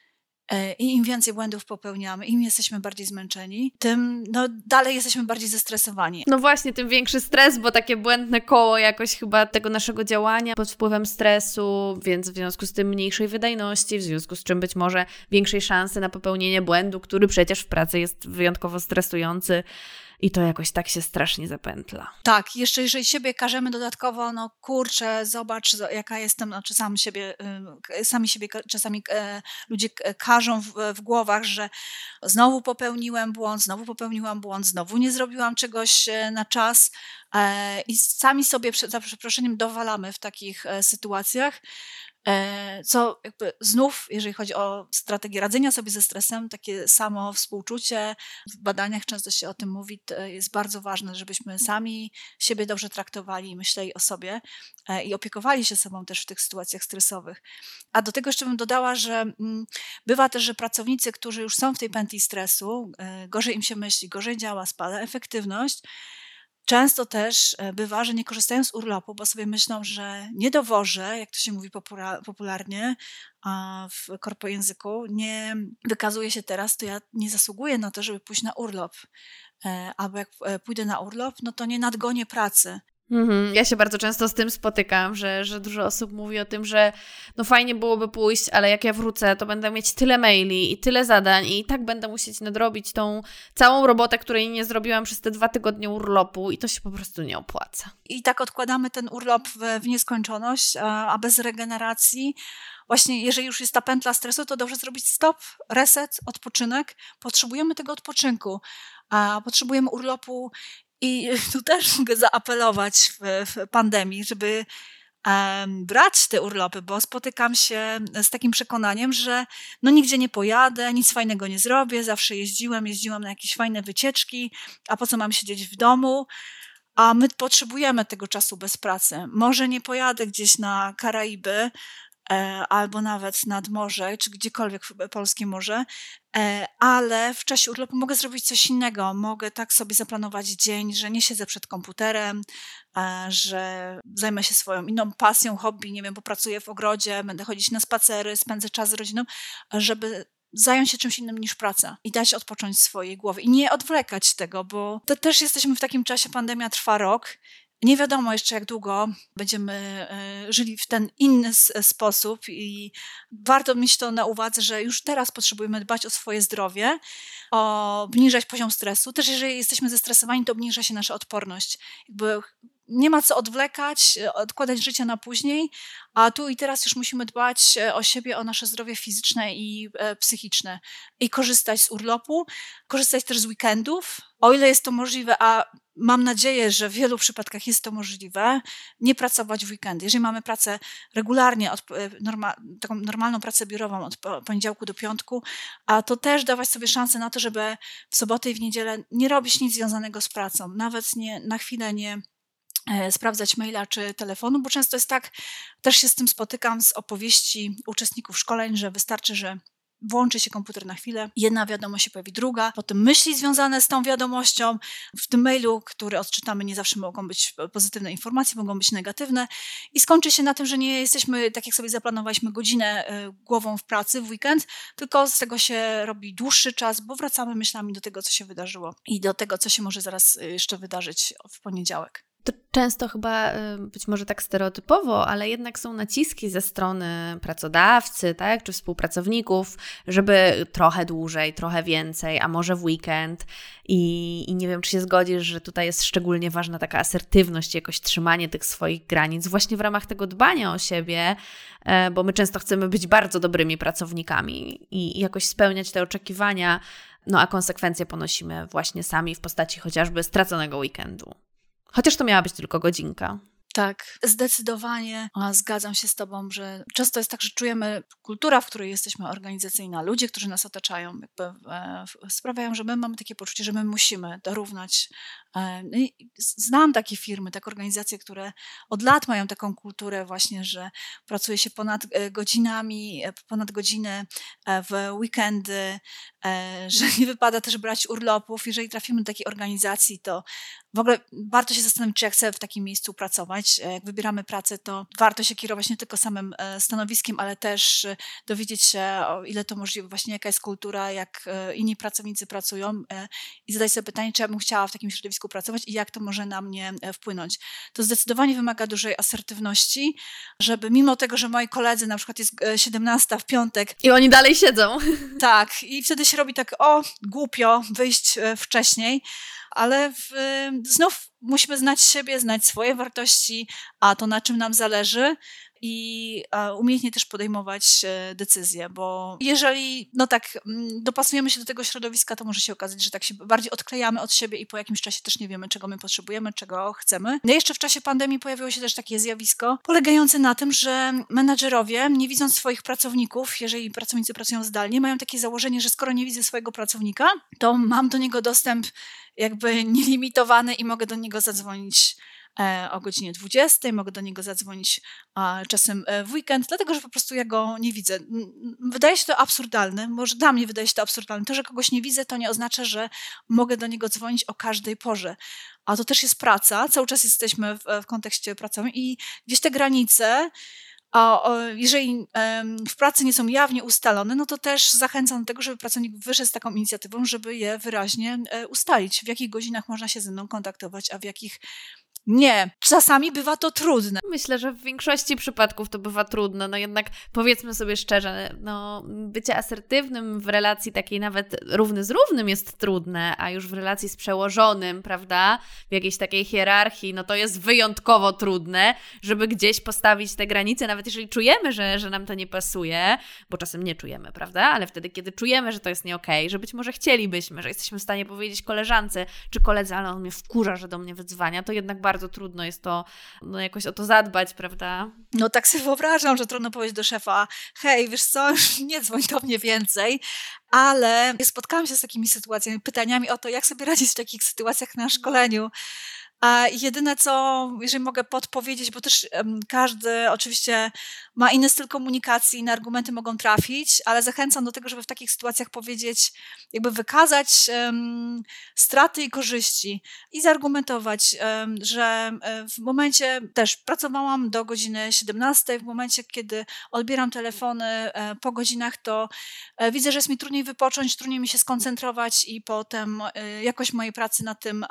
I im więcej błędów popełniamy, im jesteśmy bardziej zmęczeni, tym no, dalej jesteśmy bardziej zestresowani. No właśnie, tym większy stres, bo takie błędne koło jakoś chyba tego naszego działania pod wpływem stresu, więc w związku z tym mniejszej wydajności, w związku z czym być może większej szansy na popełnienie błędu, który przecież w pracy jest wyjątkowo stresujący i to jakoś tak się strasznie zapętla. Tak, jeszcze jeżeli siebie karzemy dodatkowo, no kurczę, zobacz jaka jestem, znaczy sam siebie, y, sami siebie czasami e, ludzie każą w, w głowach, że znowu popełniłem błąd, znowu popełniłam błąd, znowu nie zrobiłam czegoś e, na czas e, i sami sobie za przeproszeniem dowalamy w takich sytuacjach. E, co jakby znów, jeżeli chodzi o strategię radzenia sobie ze stresem, takie samo współczucie, w badaniach często się o tym mówi, jest bardzo ważne, żebyśmy sami siebie dobrze traktowali, myśleli o sobie e, i opiekowali się sobą też w tych sytuacjach stresowych. A do tego jeszcze bym dodała, że mm, bywa też, że pracownicy, którzy już są w tej pętli stresu, e, gorzej im się myśli, gorzej działa, spada efektywność, Często też e, bywa, że nie korzystają z urlopu, bo sobie myślą, że nie dowożę, jak to się mówi popularnie w korpojęzyku, nie wykazuje się teraz, to ja nie zasługuję na to, żeby pójść na urlop. E, albo jak e, pójdę na urlop, no to nie nadgonię pracy. Mhm. Ja się bardzo często z tym spotykam, że, że dużo osób mówi o tym, że no fajnie byłoby pójść, ale jak ja wrócę, to będę mieć tyle maili i tyle zadań i tak będę musieć nadrobić tą całą robotę, której nie zrobiłam przez te dwa tygodnie urlopu i to się po prostu nie opłaca. I tak odkładamy ten urlop w, w nieskończoność, a, a bez regeneracji właśnie jeżeli już jest ta pętla stresu, to dobrze zrobić stop, reset, odpoczynek. Potrzebujemy tego odpoczynku, a potrzebujemy urlopu i <laughs> tu też mogę zaapelować w, w pandemii, żeby brać te urlopy, bo spotykam się z takim przekonaniem, że no nigdzie nie pojadę, nic fajnego nie zrobię, zawsze jeździłem, jeździłam na jakieś fajne wycieczki, a po co mam siedzieć w domu? A my potrzebujemy tego czasu bez pracy. Może nie pojadę gdzieś na Karaiby, albo nawet nad morze, czy gdziekolwiek polskie morze, e, ale w czasie urlopu mogę zrobić coś innego. Mogę tak sobie zaplanować dzień, że nie siedzę przed komputerem, e, że zajmę się swoją inną pasją, hobby, nie wiem, popracuję w ogrodzie, będę chodzić na spacery, spędzę czas z rodziną, żeby zająć się czymś innym niż praca i dać odpocząć swojej głowy i nie odwlekać tego, bo to też jesteśmy w takim czasie, pandemia trwa rok nie wiadomo jeszcze, jak długo będziemy e, żyli w ten inny sposób, i warto mieć to na uwadze, że już teraz potrzebujemy dbać o swoje zdrowie, obniżać poziom stresu. Też jeżeli jesteśmy zestresowani, to obniża się nasza odporność. Jakby nie ma co odwlekać, odkładać życie na później, a tu i teraz już musimy dbać e, o siebie, o nasze zdrowie fizyczne i e, psychiczne i korzystać z urlopu, korzystać też z weekendów, o ile jest to możliwe, a mam nadzieję, że w wielu przypadkach jest to możliwe, nie pracować w weekendy. Jeżeli mamy pracę regularnie, od, e, norma, taką normalną pracę biurową od poniedziałku do piątku, a to też dawać sobie szansę na to, żeby w sobotę i w niedzielę nie robić nic związanego z pracą, nawet nie, na chwilę nie E, sprawdzać maila czy telefonu, bo często jest tak, też się z tym spotykam z opowieści uczestników szkoleń, że wystarczy, że włączy się komputer na chwilę, jedna wiadomość się pojawi druga, potem myśli związane z tą wiadomością. W tym mailu, który odczytamy, nie zawsze mogą być pozytywne informacje, mogą być negatywne i skończy się na tym, że nie jesteśmy, tak jak sobie zaplanowaliśmy, godzinę e, głową w pracy w weekend, tylko z tego się robi dłuższy czas, bo wracamy myślami do tego, co się wydarzyło i do tego, co się może zaraz e, jeszcze wydarzyć w poniedziałek. To często chyba, być może tak stereotypowo, ale jednak są naciski ze strony pracodawcy, tak, czy współpracowników, żeby trochę dłużej, trochę więcej, a może w weekend. I, I nie wiem, czy się zgodzisz, że tutaj jest szczególnie ważna taka asertywność, jakoś trzymanie tych swoich granic, właśnie w ramach tego dbania o siebie, e, bo my często chcemy być bardzo dobrymi pracownikami i jakoś spełniać te oczekiwania, no a konsekwencje ponosimy właśnie sami w postaci chociażby straconego weekendu. Chociaż to miała być tylko godzinka. Tak, zdecydowanie zgadzam się z Tobą, że często jest tak, że czujemy kultura, w której jesteśmy organizacyjna, ludzie, którzy nas otaczają, jakby, e, sprawiają, że my mamy takie poczucie, że my musimy dorównać. E, no znam takie firmy, takie organizacje, które od lat mają taką kulturę właśnie, że pracuje się ponad e, godzinami, ponad godziny w weekendy, <laughs> że nie wypada też brać urlopów. Jeżeli trafimy do takiej organizacji, to w ogóle warto się zastanowić, czy ja chcę w takim miejscu pracować. E, jak wybieramy pracę, to warto się kierować nie tylko samym e, stanowiskiem, ale też e, dowiedzieć się, o ile to możliwe, właśnie jaka jest kultura, jak inni pracownicy pracują i zadać sobie pytanie, czy ja bym chciała w takim środowisku pracować i jak to może na mnie wpłynąć. To zdecydowanie wymaga dużej asertywności, żeby mimo tego, że moi koledzy, na przykład jest 17 w piątek. I oni dalej siedzą. <laughs> <laughs> Tak, i wtedy się robi tak, o, głupio wyjść wcześniej, ale w, znów musimy znać siebie, znać swoje wartości, a to na czym nam zależy i umiejętnie też podejmować decyzje, bo jeżeli, no tak, mm, dopasujemy się do tego środowiska, to może się okazać, że tak się bardziej odklejamy od siebie i po jakimś czasie też nie wiemy, czego my potrzebujemy, czego chcemy. No jeszcze w czasie pandemii pojawiło się też takie zjawisko polegające na tym, że menadżerowie, nie widząc swoich pracowników, jeżeli pracownicy pracują zdalnie, mają takie założenie, że skoro nie widzę swojego pracownika, to mam do niego dostęp jakby <laughs> nielimitowany i mogę do niego zadzwonić e, o godzinie 20, mogę do niego zadzwonić czasem e, w weekend, dlatego że po prostu ja go nie widzę. Wydaje się to absurdalne, może dla mnie wydaje się to absurdalne. To, że kogoś nie widzę, to nie oznacza, że mogę do niego dzwonić o każdej porze. A to też jest praca, cały czas jesteśmy w, w kontekście pracowym i gdzieś te granice a jeżeli w pracy nie są jawnie ustalone, no to też zachęcam do tego, żeby pracownik wyszedł z taką inicjatywą, żeby je wyraźnie e, ustalić, w jakich godzinach można się ze mną kontaktować, a w jakich nie, czasami bywa to trudne. Myślę, że w większości przypadków to bywa trudne. No jednak powiedzmy sobie szczerze, no bycie asertywnym w relacji takiej nawet równy z równym jest trudne, a już w relacji z przełożonym, prawda, w jakiejś takiej hierarchii, no to jest wyjątkowo trudne, żeby gdzieś postawić te granice, nawet jeżeli czujemy, że, że nam to nie pasuje, bo czasem nie czujemy, prawda, ale wtedy, kiedy czujemy, że to jest nie okej, okay, że być może chcielibyśmy, że jesteśmy w stanie powiedzieć koleżance czy koledze, ale on mnie wkurza, że do mnie wyzwania, to jednak bardzo bardzo trudno jest to no, jakoś o to zadbać, prawda? No tak sobie wyobrażam, że trudno powiedzieć do szefa, hej, wiesz co, nie dzwoń do mnie więcej, ale spotkałam się z takimi sytuacjami, pytaniami o to, jak sobie radzić w takich sytuacjach na szkoleniu. A jedyne co, jeżeli mogę podpowiedzieć, bo też um, każdy oczywiście ma inny styl komunikacji, inne argumenty mogą trafić, ale zachęcam do tego, żeby w takich sytuacjach powiedzieć, jakby wykazać um, straty i korzyści i zargumentować, um, że w momencie też pracowałam do godziny 17, w momencie, kiedy odbieram telefony e, po godzinach, to e, widzę, że jest mi trudniej wypocząć, trudniej mi się skoncentrować i potem e, jakość mojej pracy na tym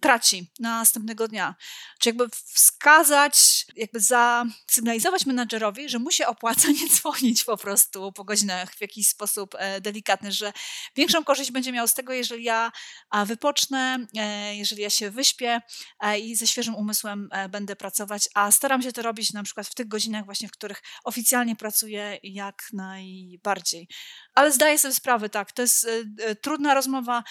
traci traci na następnego dnia. Czy jakby wskazać, jakby zasygnalizować menadżerowi, że mu się opłaca nie dzwonić po prostu po godzinach w jakiś sposób e, delikatny, że większą korzyść będzie miał z tego, jeżeli ja wypocznę, e, jeżeli ja się wyśpię e, i ze świeżym umysłem będę pracować, a staram się to robić na przykład w tych godzinach właśnie, w których oficjalnie pracuję jak najbardziej. Ale zdaję sobie sprawę, tak, to jest trudna rozmowa,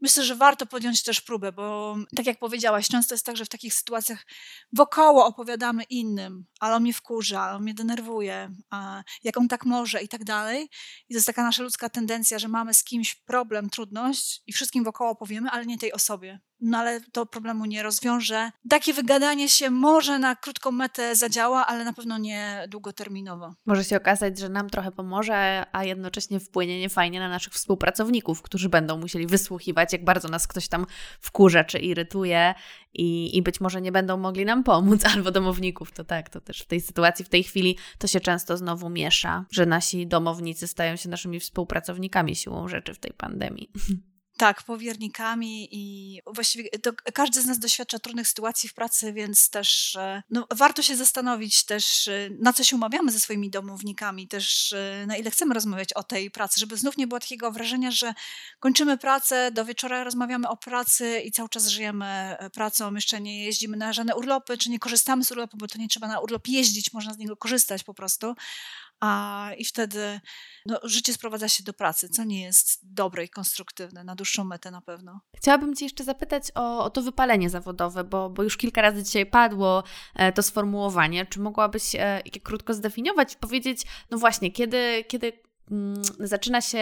myślę, że warto podjąć też próbę, bo tak jak powiedziałaś, często jest tak, że w takich sytuacjach wokoło opowiadamy innym, ale on mnie wkurza, on mnie denerwuje, a jak on tak może i tak dalej. I to jest taka nasza ludzka tendencja, że mamy z kimś problem, trudność i wszystkim wokoło powiemy, ale nie tej osobie no ale to problemu nie rozwiąże. Takie wygadanie się może na krótką metę zadziała, ale na pewno nie długoterminowo. Może się okazać, że nam trochę pomoże, a jednocześnie wpłynie niefajnie na naszych współpracowników, którzy będą musieli wysłuchiwać, jak bardzo nas ktoś tam wkurza czy irytuje i, i być może nie będą mogli nam pomóc, <laughs> albo domowników. To tak, to też w tej sytuacji, w tej chwili to się często znowu miesza, że nasi domownicy stają się naszymi współpracownikami siłą rzeczy w tej pandemii. <laughs> Tak, powiernikami i właściwie to każdy z nas doświadcza trudnych sytuacji w pracy, więc też e, no, warto się zastanowić też, e, na co się umawiamy ze swoimi domownikami, też e, na ile chcemy rozmawiać o tej pracy, żeby znów nie było takiego wrażenia, że kończymy pracę, do wieczora rozmawiamy o pracy i cały czas żyjemy pracą, jeszcze nie jeździmy na żadne urlopy, czy nie korzystamy z urlopu, bo to nie trzeba na urlop jeździć, można z niego korzystać po prostu a, i wtedy no, życie sprowadza się do pracy, co nie jest dobre i konstruktywne na dłuższą metę na pewno. Chciałabym Cię jeszcze zapytać o, o to wypalenie zawodowe, bo, bo już kilka razy dzisiaj padło e, to sformułowanie. Czy mogłabyś e, krótko zdefiniować i powiedzieć, no właśnie, kiedy, kiedy zaczyna się,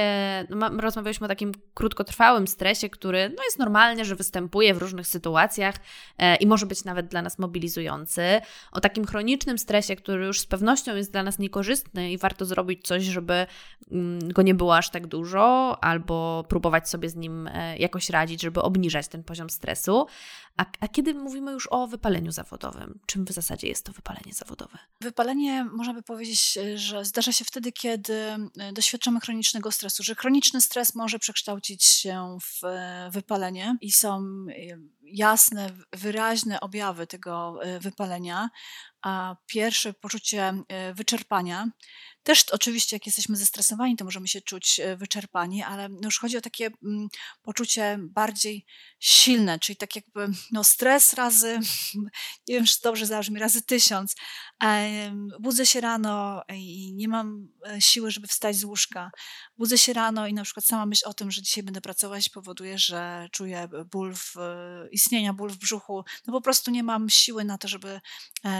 no, rozmawialiśmy o takim krótkotrwałym stresie, który no, jest normalny, że występuje w różnych sytuacjach e, i może być nawet dla nas mobilizujący. O takim chronicznym stresie, który już z pewnością jest dla nas niekorzystny i warto zrobić coś, żeby mm, go nie było aż tak dużo, albo próbować sobie z nim e, jakoś radzić, żeby obniżać ten poziom stresu. A, a, kiedy mówimy już o wypaleniu zawodowym, czym w zasadzie jest to wypalenie zawodowe? Wypalenie, można by powiedzieć, że zdarza się wtedy, kiedy e, doświadczamy chronicznego stresu, że chroniczny stres może przekształcić się w e, wypalenie i są jasne, wyraźne objawy tego e, wypalenia. A pierwsze poczucie e, wyczerpania. Też oczywiście, jak jesteśmy zestresowani, to możemy się czuć e, wyczerpani, ale już chodzi o takie mm, poczucie bardziej silne, czyli tak jakby no, stres razy, <laughs> nie wiem, czy dobrze zabrzmi, razy tysiąc. Budzę się rano i nie mam siły, żeby wstać z łóżka. Budzę się rano i na przykład sama myśl o tym, że dzisiaj będę pracować powoduje, że czuję ból w, istnienia, ból w brzuchu. No po prostu nie mam siły na to, żeby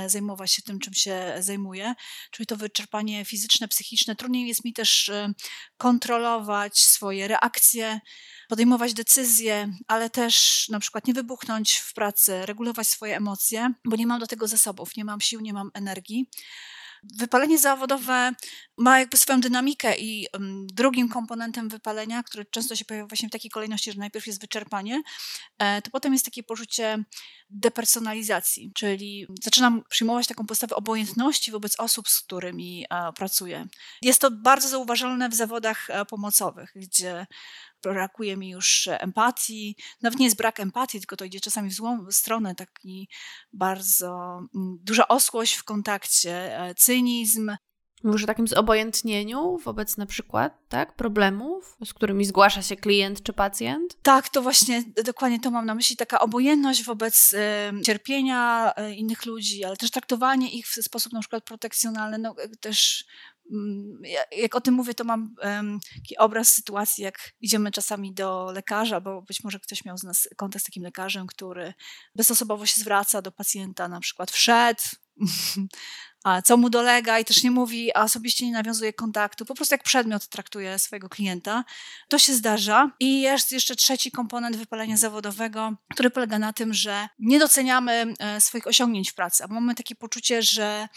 zajmować zajmować się tym, czym się zajmuję, czyli to wyczerpanie fizyczne, psychiczne. Trudniej jest mi też y, kontrolować swoje reakcje, podejmować decyzje, ale też na przykład nie wybuchnąć w pracy, regulować swoje emocje, bo nie mam do tego zasobów, nie mam sił, nie mam energii. Wypalenie zawodowe ma jakby swoją dynamikę i drugim komponentem wypalenia, który często się pojawia właśnie w takiej kolejności, że najpierw jest wyczerpanie, e, to potem jest takie poczucie depersonalizacji, czyli zaczynam przyjmować taką postawę obojętności wobec osób, z którymi e, pracuję. Jest to bardzo zauważalne w zawodach e, pomocowych, gdzie brakuje mi już empatii. Nawet nie jest brak empatii, tylko to idzie czasami w złą stronę, taki bardzo mm, duża osłość w kontakcie, e, cynizm. O takim zobojętnieniu wobec na przykład tak, problemów, z którymi zgłasza się klient czy pacjent? Tak, to właśnie dokładnie to mam na myśli. Taka obojętność wobec y, cierpienia y, innych ludzi, ale też traktowanie ich w sposób na przykład protekcjonalny. No, też jak o tym mówię, to mam taki obraz sytuacji, jak idziemy czasami do lekarza, bo być może ktoś miał z nas kontakt z takim lekarzem, który bezosobowo się zwraca do pacjenta, na przykład wszedł, <laughs> a co mu dolega i też nie mówi, a osobiście nie nawiązuje kontaktu, po prostu jak przedmiot traktuje swojego klienta. To się zdarza. I jest jeszcze trzeci komponent wypalenia zawodowego, który polega na tym, że nie doceniamy e, swoich osiągnięć w pracy, a mamy takie poczucie, że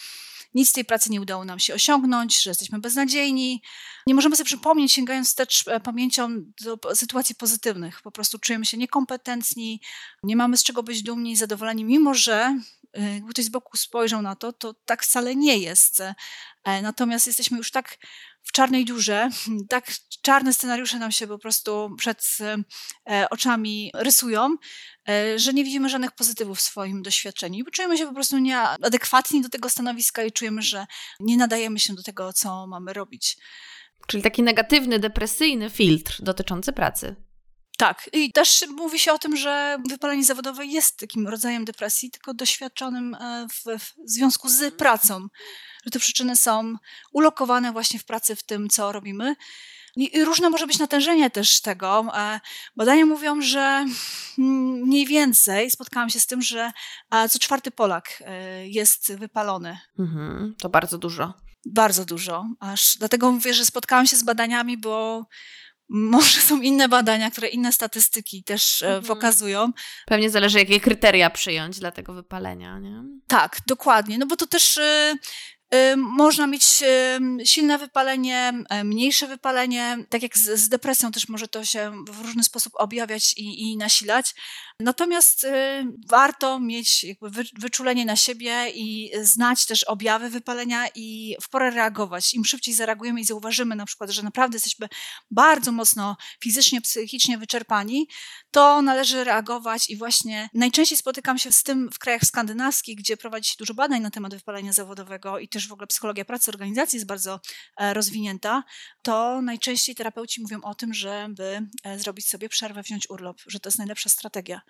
nic z tej pracy nie udało nam się osiągnąć, że jesteśmy beznadziejni. Nie możemy sobie przypomnieć, sięgając wstecz e, pamięcią do sytuacji pozytywnych. Po prostu czujemy się niekompetentni, nie mamy z czego być dumni, zadowoleni, mimo że jakby ktoś z boku spojrzał na to, to tak wcale nie jest. E, natomiast jesteśmy już tak w czarnej dziurze, <laughs> tak czarne scenariusze nam się po prostu przed oczami rysują, E, że nie widzimy żadnych pozytywów w swoim doświadczeniu. Czujemy się po prostu nieadekwatni do tego stanowiska i czujemy, że nie nadajemy się do tego, co mamy robić. Czyli taki negatywny, depresyjny filtr dotyczący pracy. Tak, i też mówi się o tym, że wypalenie zawodowe jest takim rodzajem depresji, tylko doświadczonym e, w, w związku z pracą, że te przyczyny są ulokowane właśnie w pracy, w tym, co robimy. I różne może być natężenie też tego. E, badania mówią, że mniej więcej spotkałam się z tym, że e, co czwarty Polak jest wypalony. Mhm, to bardzo dużo. Bardzo dużo. Aż dlatego mówię, że spotkałam się z badaniami, bo może są inne badania, które inne statystyki też mhm. pokazują. Pewnie zależy, jakie kryteria przyjąć dla tego wypalenia, nie? Tak, dokładnie. No bo to też można mieć silne wypalenie, mniejsze wypalenie. Tak jak z, z, depresją też może to się w różny sposób objawiać i, i nasilać. Natomiast warto mieć wyczulenie na siebie i znać też objawy wypalenia i w porę reagować. Im szybciej zareagujemy i zauważymy na przykład, że naprawdę jesteśmy bardzo mocno fizycznie, psychicznie wyczerpani, to należy reagować i właśnie najczęściej spotykam się z tym w krajach skandynawskich, gdzie prowadzi się dużo badań na temat wypalenia zawodowego i też też w ogóle psychologia pracy organizacji jest bardzo e, rozwinięta, to najczęściej terapeuci mówią o tym, żeby e, zrobić sobie przerwę, wziąć urlop, że to jest najlepsza strategia.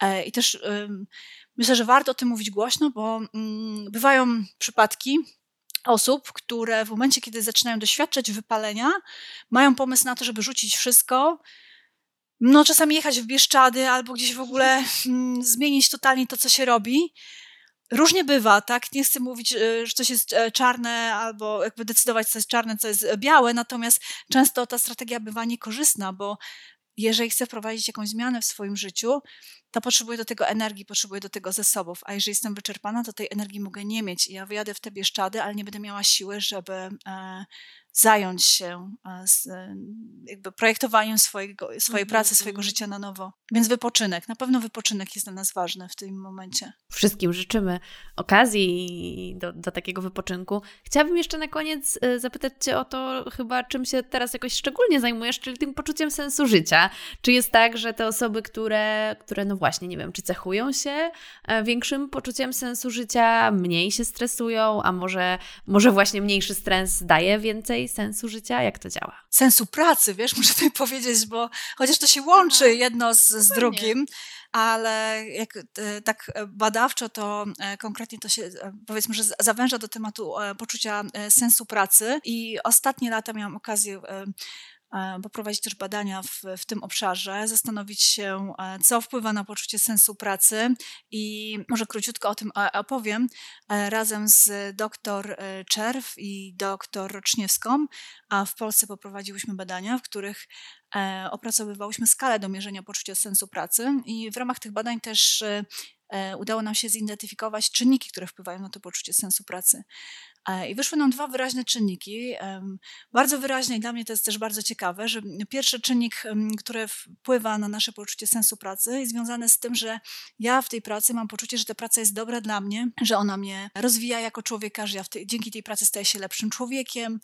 E, I też myślę, że warto o tym mówić głośno, bo mm, bywają przypadki, osób, które w momencie, kiedy zaczynają doświadczać wypalenia, mają pomysł na to, żeby rzucić wszystko, no czasami jechać w Bieszczady albo gdzieś w ogóle mm, zmienić totalnie to, co się robi, Różnie bywa, tak? Nie chcę mówić, e, że coś jest e, czarne albo jakby decydować, co jest czarne, co jest białe, natomiast często ta strategia bywa niekorzystna, bo jeżeli chcę wprowadzić jakąś zmianę w swoim życiu, to potrzebuję do tego energii, potrzebuję do tego zasobów, a jeżeli jestem wyczerpana, to tej energii mogę nie mieć. Ja wyjadę w te Bieszczady, ale nie będę miała siły, żeby e, zająć się e, z, e, jakby projektowaniem swojego, swojej -hmm. pracy, swojego mhm. życia na nowo. Więc wypoczynek, na pewno wypoczynek jest dla nas ważny w tym momencie. Wszystkim życzymy okazji do, do takiego wypoczynku. Chciałabym jeszcze na koniec e, zapytać Cię o to chyba, czym się teraz jakoś szczególnie zajmujesz, czyli tym poczuciem sensu życia. Czy jest tak, że te osoby, które, które no właśnie, nie wiem, czy cechują się większym poczuciem sensu życia, mniej się stresują, a może, może właśnie mniejszy stres daje więcej sensu życia? Jak to działa? Sensu pracy, wiesz, <laughs> muszę tutaj powiedzieć, bo chociaż to się łączy jedno z, z drugim, ale jak e, tak badawczo to e, konkretnie to się e, powiedzmy, że zawęża do tematu poczucia sensu pracy i ostatnie lata miałam okazję poprowadzić też badania w, w tym obszarze, zastanowić się, e, co wpływa na poczucie sensu pracy i może króciutko o tym opowiem. E, razem z dr e, Czerw i dr Roczniewską, a w Polsce poprowadziłyśmy badania, w których opracowywałyśmy skalę do mierzenia poczucia sensu pracy i w ramach tych badań też udało nam się zidentyfikować czynniki, które wpływają na to poczucie sensu pracy. E, I wyszły nam dwa wyraźne czynniki. Bardzo wyraźne i dla mnie to jest też bardzo ciekawe, że pierwszy czynnik, który wpływa na nasze poczucie sensu pracy, jest związany z tym, że ja w tej pracy mam poczucie, że ta praca jest dobra dla mnie, że ona mnie rozwija jako człowieka, że ja dzięki tej pracy staję się lepszym człowiekiem,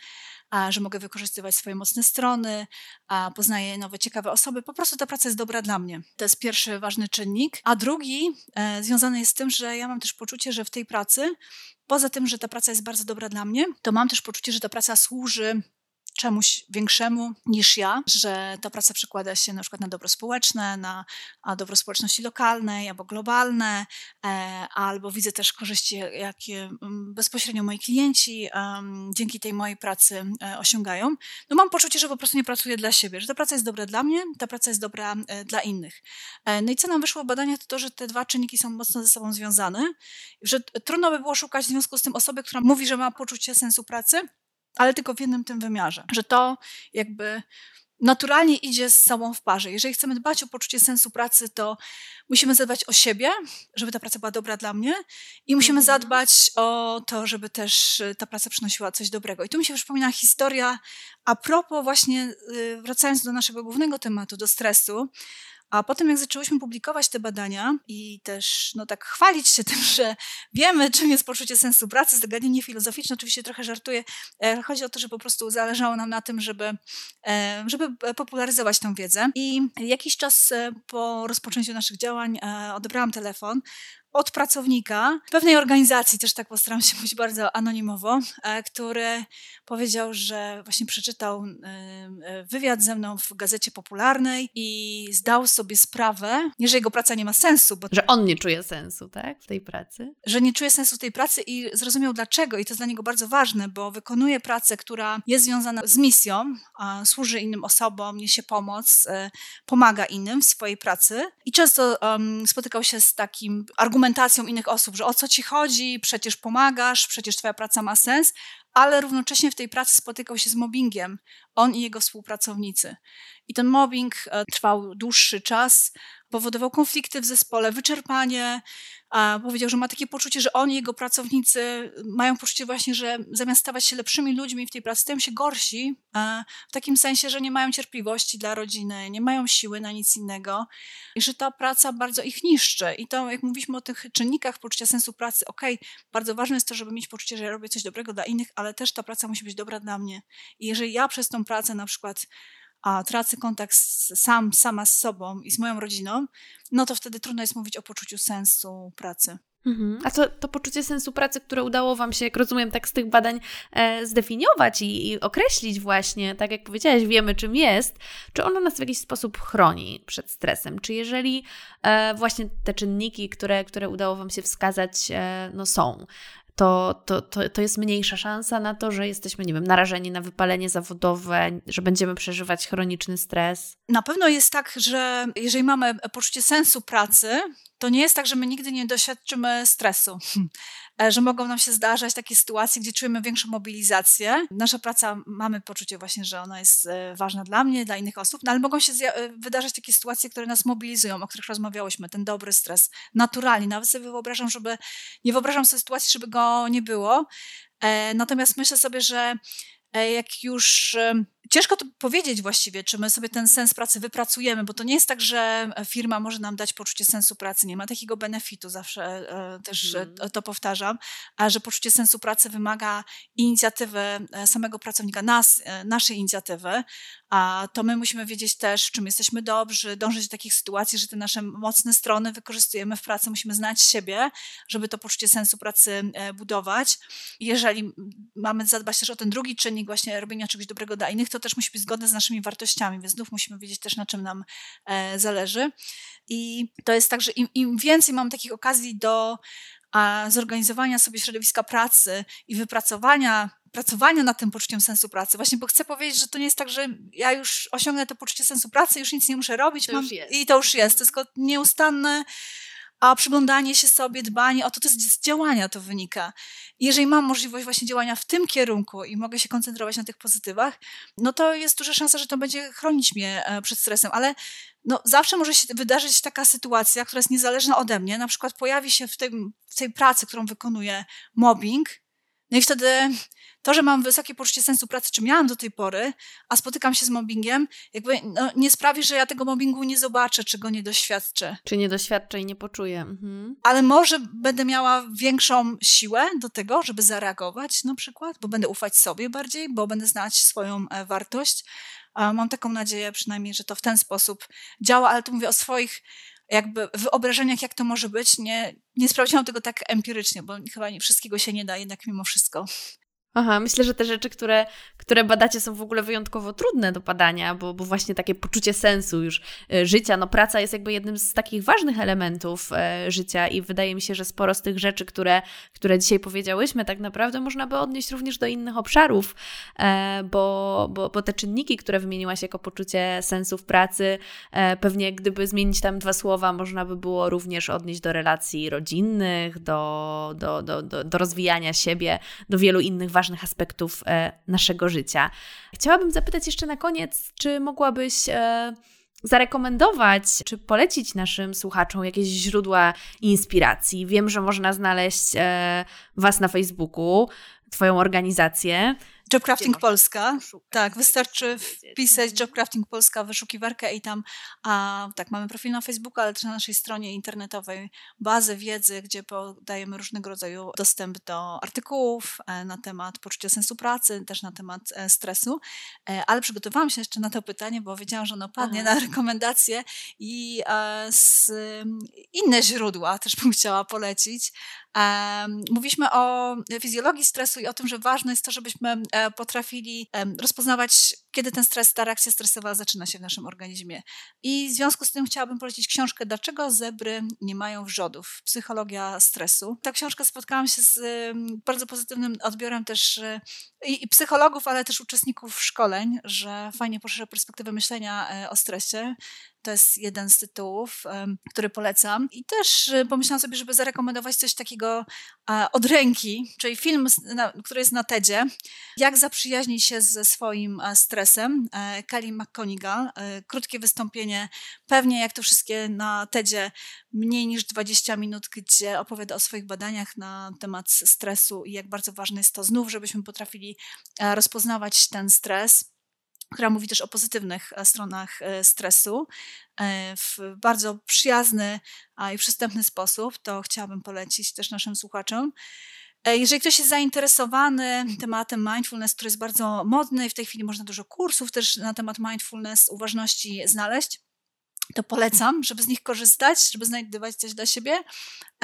a, że mogę wykorzystywać swoje mocne strony, a poznaję nowe, ciekawe osoby. Po prostu ta praca jest dobra dla mnie. To jest pierwszy ważny czynnik. A drugi e, związany jest z tym, że ja mam też poczucie, że w tej pracy poza tym, że ta praca jest bardzo dobra dla mnie, to mam też poczucie, że ta praca służy czemuś większemu niż ja, że ta praca przekłada się na przykład na dobro społeczne, na dobro społeczności lokalnej albo globalne, e, albo widzę też korzyści, jakie mm, bezpośrednio moi klienci dzięki tej mojej pracy e, osiągają. No mam poczucie, że po prostu nie pracuję dla siebie, że ta praca jest dobra dla mnie, ta praca jest dobra e, dla innych. No i co nam wyszło w badaniach, to to, że te dwa czynniki są mocno ze sobą związane, że trudno by było szukać w związku z tym osoby, która mówi, że ma poczucie sensu pracy, ale tylko w jednym tym wymiarze, że to jakby naturalnie idzie z sobą w parze. Jeżeli chcemy dbać o poczucie sensu pracy, to musimy zadbać o siebie, żeby ta praca była dobra dla mnie i musimy mhm. zadbać o to, żeby też y, ta praca przynosiła coś dobrego. I tu mi się przypomina historia a propos właśnie, y, wracając do naszego głównego tematu, do stresu, a potem, jak zaczęłyśmy publikować te badania i też no, tak chwalić się <laughs> tym, że wiemy, czym jest poczucie sensu pracy, zagadnienie filozoficzne, oczywiście trochę żartuję. E, chodzi o to, że po prostu zależało nam na tym, żeby, e, żeby popularyzować tę wiedzę. I jakiś czas e, po rozpoczęciu naszych działań odebrałam telefon od pracownika pewnej organizacji, też tak postaram się mówić bardzo anonimowo, e, który powiedział, że właśnie przeczytał e, e, wywiad ze mną w gazecie popularnej i zdał sobie sprawę, że jego praca nie ma sensu. Bo, że on nie czuje sensu, tak, w tej pracy? Że nie czuje sensu tej pracy i zrozumiał dlaczego i to jest dla niego bardzo ważne, bo wykonuje pracę, która jest związana z misją, służy innym osobom, niesie pomoc, pomaga innym w swojej pracy i często um, spotykał się z takim argumentem, argumentacją innych osób, że o co ci chodzi, przecież pomagasz, przecież twoja praca ma sens, ale równocześnie w tej pracy spotykał się z mobbingiem, on i jego współpracownicy. I ten mobbing e, trwał dłuższy czas, powodował konflikty w zespole, wyczerpanie. A powiedział, że ma takie poczucie, że on i jego pracownicy mają poczucie właśnie, że zamiast stawać się lepszymi ludźmi w tej pracy, stają się gorsi, w takim sensie, że nie mają cierpliwości dla rodziny, nie mają siły na nic innego i że ta praca bardzo ich niszczy. I to, jak mówiliśmy o tych czynnikach poczucia sensu pracy, okej, okay, bardzo ważne jest to, żeby mieć poczucie, że ja robię coś dobrego dla innych, ale też ta praca musi być dobra dla mnie. I jeżeli ja przez tą pracę na przykład a tracę kontakt sam, sama z sobą i z moją rodziną, no to wtedy trudno jest mówić o poczuciu sensu pracy. Mhm. A to, to poczucie sensu pracy, które udało Wam się, jak rozumiem, tak z tych badań e, zdefiniować i, i, określić właśnie, tak jak powiedziałaś, wiemy czym jest, czy ono nas w jakiś sposób chroni przed stresem? Czy jeżeli e, właśnie te czynniki, które, które udało Wam się wskazać, e, no są, to, to, to, to jest mniejsza szansa na to, że jesteśmy, nie wiem, narażeni na wypalenie zawodowe, że będziemy przeżywać chroniczny stres? Na pewno jest tak, że jeżeli mamy poczucie sensu pracy, to nie jest tak, że my nigdy nie doświadczymy stresu, że mogą nam się zdarzać takie sytuacje, gdzie czujemy większą mobilizację. Nasza praca, mamy poczucie właśnie, że ona jest e, ważna dla mnie, dla innych osób, no ale mogą się e, wydarzać takie sytuacje, które nas mobilizują, o których rozmawiałyśmy, ten dobry stres, naturalnie. Nawet sobie wyobrażam, żeby, nie wyobrażam sobie sytuacji, żeby go nie było. Natomiast myślę sobie, że jak już ciężko to powiedzieć właściwie, czy my sobie ten sens pracy wypracujemy, bo to nie jest tak, że firma może nam dać poczucie sensu pracy. Nie ma takiego benefitu, zawsze e, też mm. to powtarzam, a że poczucie sensu pracy wymaga inicjatywy e, samego pracownika, nas, naszej inicjatywy, a to my musimy wiedzieć też, w czym jesteśmy dobrzy, dążyć do takich sytuacji, że te nasze mocne strony wykorzystujemy w pracy, musimy znać siebie, żeby to poczucie sensu pracy budować. Jeżeli mamy zadbać też o ten drugi czynnik właśnie robienia czegoś dobrego dla innych, to też musi być zgodne z naszymi wartościami, więc znów musimy wiedzieć też, na czym nam e, zależy. I to jest tak, że im, im więcej mam takich okazji do a, zorganizowania sobie środowiska pracy i wypracowania pracowania nad tym poczuciem sensu pracy. Właśnie, bo chcę powiedzieć, że to nie jest tak, że ja już osiągnę to poczucie sensu pracy, już nic nie muszę robić. To mam, I to już jest. To jest tylko nieustanne a przyglądanie się sobie, dbanie o to, to z działania to wynika. jeżeli mam możliwość właśnie działania w tym kierunku i mogę się koncentrować na tych pozytywach, no to jest duża szansa, że to będzie chronić mnie e, przed stresem, ale no, zawsze może się wydarzyć taka sytuacja, która jest niezależna ode mnie, na przykład pojawi się w, tym, w tej pracy, którą wykonuję mobbing, no i wtedy to, że mam wysokie poczucie sensu pracy, czy miałam do tej pory, a spotykam się z mobbingiem, jakby no, nie sprawi, że ja tego mobbingu nie zobaczę, czy go nie doświadczę. Czy nie doświadczę i nie poczuję. Mhm. Ale może będę miała większą siłę do tego, żeby zareagować na przykład, bo będę ufać sobie bardziej, bo będę znać swoją e, wartość. Mam taką nadzieję przynajmniej, że to w ten sposób działa, ale tu mówię o swoich jakby wyobrażeniach, jak to może być. Nie, nie sprawdziłam tego tak empirycznie, bo chyba nie wszystkiego się nie da jednak mimo wszystko. Aha, myślę, że te rzeczy, które, które badacie, są w ogóle wyjątkowo trudne do badania, bo, bo właśnie takie poczucie sensu już e, życia, no praca jest jakby jednym z takich ważnych elementów e, życia i wydaje mi się, że sporo z tych rzeczy, które, które dzisiaj powiedziałyśmy, tak naprawdę można by odnieść również do innych obszarów, e, bo, bo, bo te czynniki, które wymieniłaś jako poczucie sensu w pracy, pewnie gdyby zmienić tam dwa słowa, można by było również odnieść do relacji rodzinnych, do, do, do, do, do rozwijania siebie, do wielu innych ważnych aspektów e, naszego życia. Chciałabym zapytać jeszcze na koniec, czy mogłabyś e, zarekomendować czy polecić naszym słuchaczom jakieś źródła inspiracji? Wiem, że można znaleźć e, Was na Facebooku, Twoją organizację. Jobcrafting Polska. Tak, wystarczy wpisać Jobcrafting Polska wyszukiwarkę i tam, a, tak, mamy profil na Facebooku, ale też na naszej stronie internetowej bazę wiedzy, gdzie podajemy różnego rodzaju dostęp do artykułów e, na temat poczucia sensu pracy, też na temat e, stresu. E, ale przygotowałam się jeszcze na to pytanie, bo wiedziałam, że ono padnie Aha. na rekomendacje i z, inne źródła też bym chciała polecić. Mówiliśmy o fizjologii stresu i o tym, że ważne jest to, żebyśmy e, potrafili rozpoznawać, kiedy ten stres, ta reakcja stresowa zaczyna się w naszym organizmie. I w związku z tym chciałabym polecić książkę Dlaczego zebry nie mają wrzodów? Psychologia stresu. Ta książka spotkałam się z bardzo pozytywnym odbiorem też e, i, psychologów, ale też uczestników szkoleń, że fajnie poszerza perspektywę myślenia e, o stresie. To jest jeden z tytułów, który polecam. I też y, pomyślałam sobie, żeby zarekomendować coś takiego od ręki, czyli film, który jest na TEDzie. Jak zaprzyjaźnić się ze swoim stresem. E, Kelly McConigal. E, krótkie wystąpienie, pewnie jak to wszystkie na TEDzie, mniej niż 20 minut, gdzie opowiada o swoich badaniach na temat stresu i jak bardzo ważne jest to znów, żebyśmy potrafili e, rozpoznawać ten stres która mówi też o pozytywnych e, stronach e, stresu e, w bardzo przyjazny i przystępny sposób. To chciałabym polecić też naszym słuchaczom. Jeżeli ktoś jest zainteresowany tematem mindfulness, który jest bardzo modny i w tej chwili można dużo kursów też na temat mindfulness, uważności znaleźć, to polecam, żeby z nich korzystać, żeby znajdować coś dla siebie.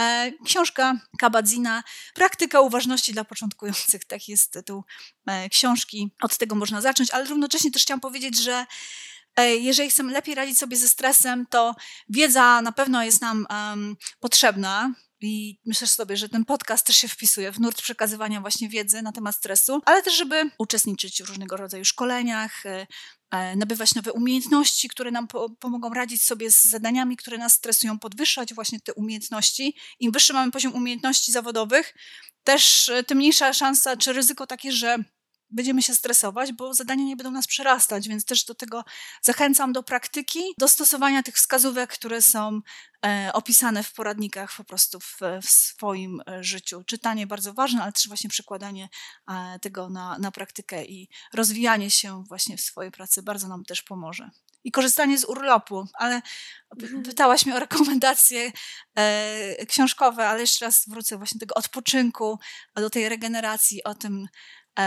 E, książka Kabadzina, Praktyka uważności dla początkujących, tak jest tytuł e, książki. Od tego można zacząć, ale równocześnie też chciałam powiedzieć, że e, jeżeli chcemy lepiej radzić sobie ze stresem, to wiedza na pewno jest nam um, potrzebna. I myślę sobie, że ten podcast też się wpisuje w nurt przekazywania właśnie wiedzy na temat stresu, ale też, żeby uczestniczyć w różnego rodzaju szkoleniach, E, nabywać nowe umiejętności, które nam po pomogą radzić sobie z zadaniami, które nas stresują, podwyższać właśnie te umiejętności. Im wyższy mamy poziom umiejętności zawodowych, też e, tym mniejsza szansa czy ryzyko takie, że będziemy się stresować, bo zadania nie będą nas przerastać, więc też do tego zachęcam do praktyki, do stosowania tych wskazówek, które są e, opisane w poradnikach po prostu w, w, swoim e, życiu. Czytanie bardzo ważne, ale też właśnie przekładanie e, tego na, na praktykę i rozwijanie się właśnie w swojej pracy bardzo nam też pomoże i korzystanie z urlopu, ale mhm. pytałaś mnie o rekomendacje e, książkowe, ale jeszcze raz wrócę właśnie do tego odpoczynku, do tej regeneracji, o tym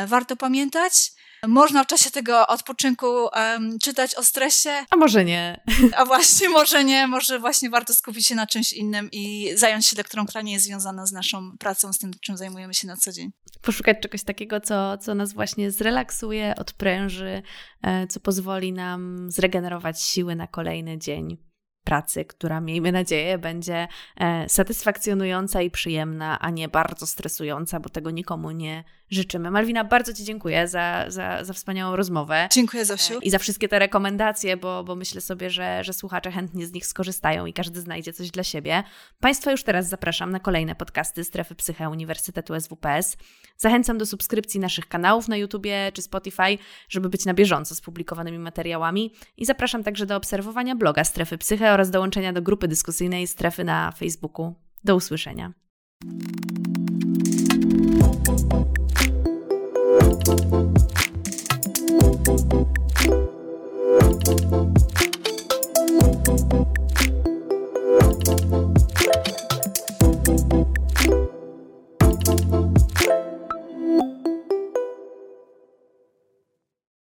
warto pamiętać. Można w czasie tego odpoczynku um, czytać o stresie. A może nie. <laughs> A właśnie, może nie. Może właśnie warto skupić się na czymś innym i zająć się lekturą, która nie jest związana z naszą pracą, z tym, czym zajmujemy się na co dzień. Poszukać czegoś takiego, co, co nas właśnie zrelaksuje, odpręży, e, co pozwoli nam zregenerować siły na kolejny dzień pracy, która miejmy nadzieję będzie e, satysfakcjonująca i przyjemna, a nie bardzo stresująca, bo tego nikomu nie życzymy. Malwina, bardzo Ci dziękuję za, za, za wspaniałą rozmowę. Dziękuję, Zosiu. I za wszystkie te rekomendacje, bo, bo myślę sobie, że, że słuchacze chętnie z nich skorzystają i każdy znajdzie coś dla siebie. Państwa już teraz zapraszam na kolejne podcasty Strefy Psyche Uniwersytetu SWPS. Zachęcam do subskrypcji naszych kanałów na YouTubie czy Spotify, żeby być na bieżąco z publikowanymi materiałami i zapraszam także do obserwowania bloga Strefy Psyche oraz dołączenia do grupy dyskusyjnej Strefy na Facebooku. Do usłyszenia. Thank you.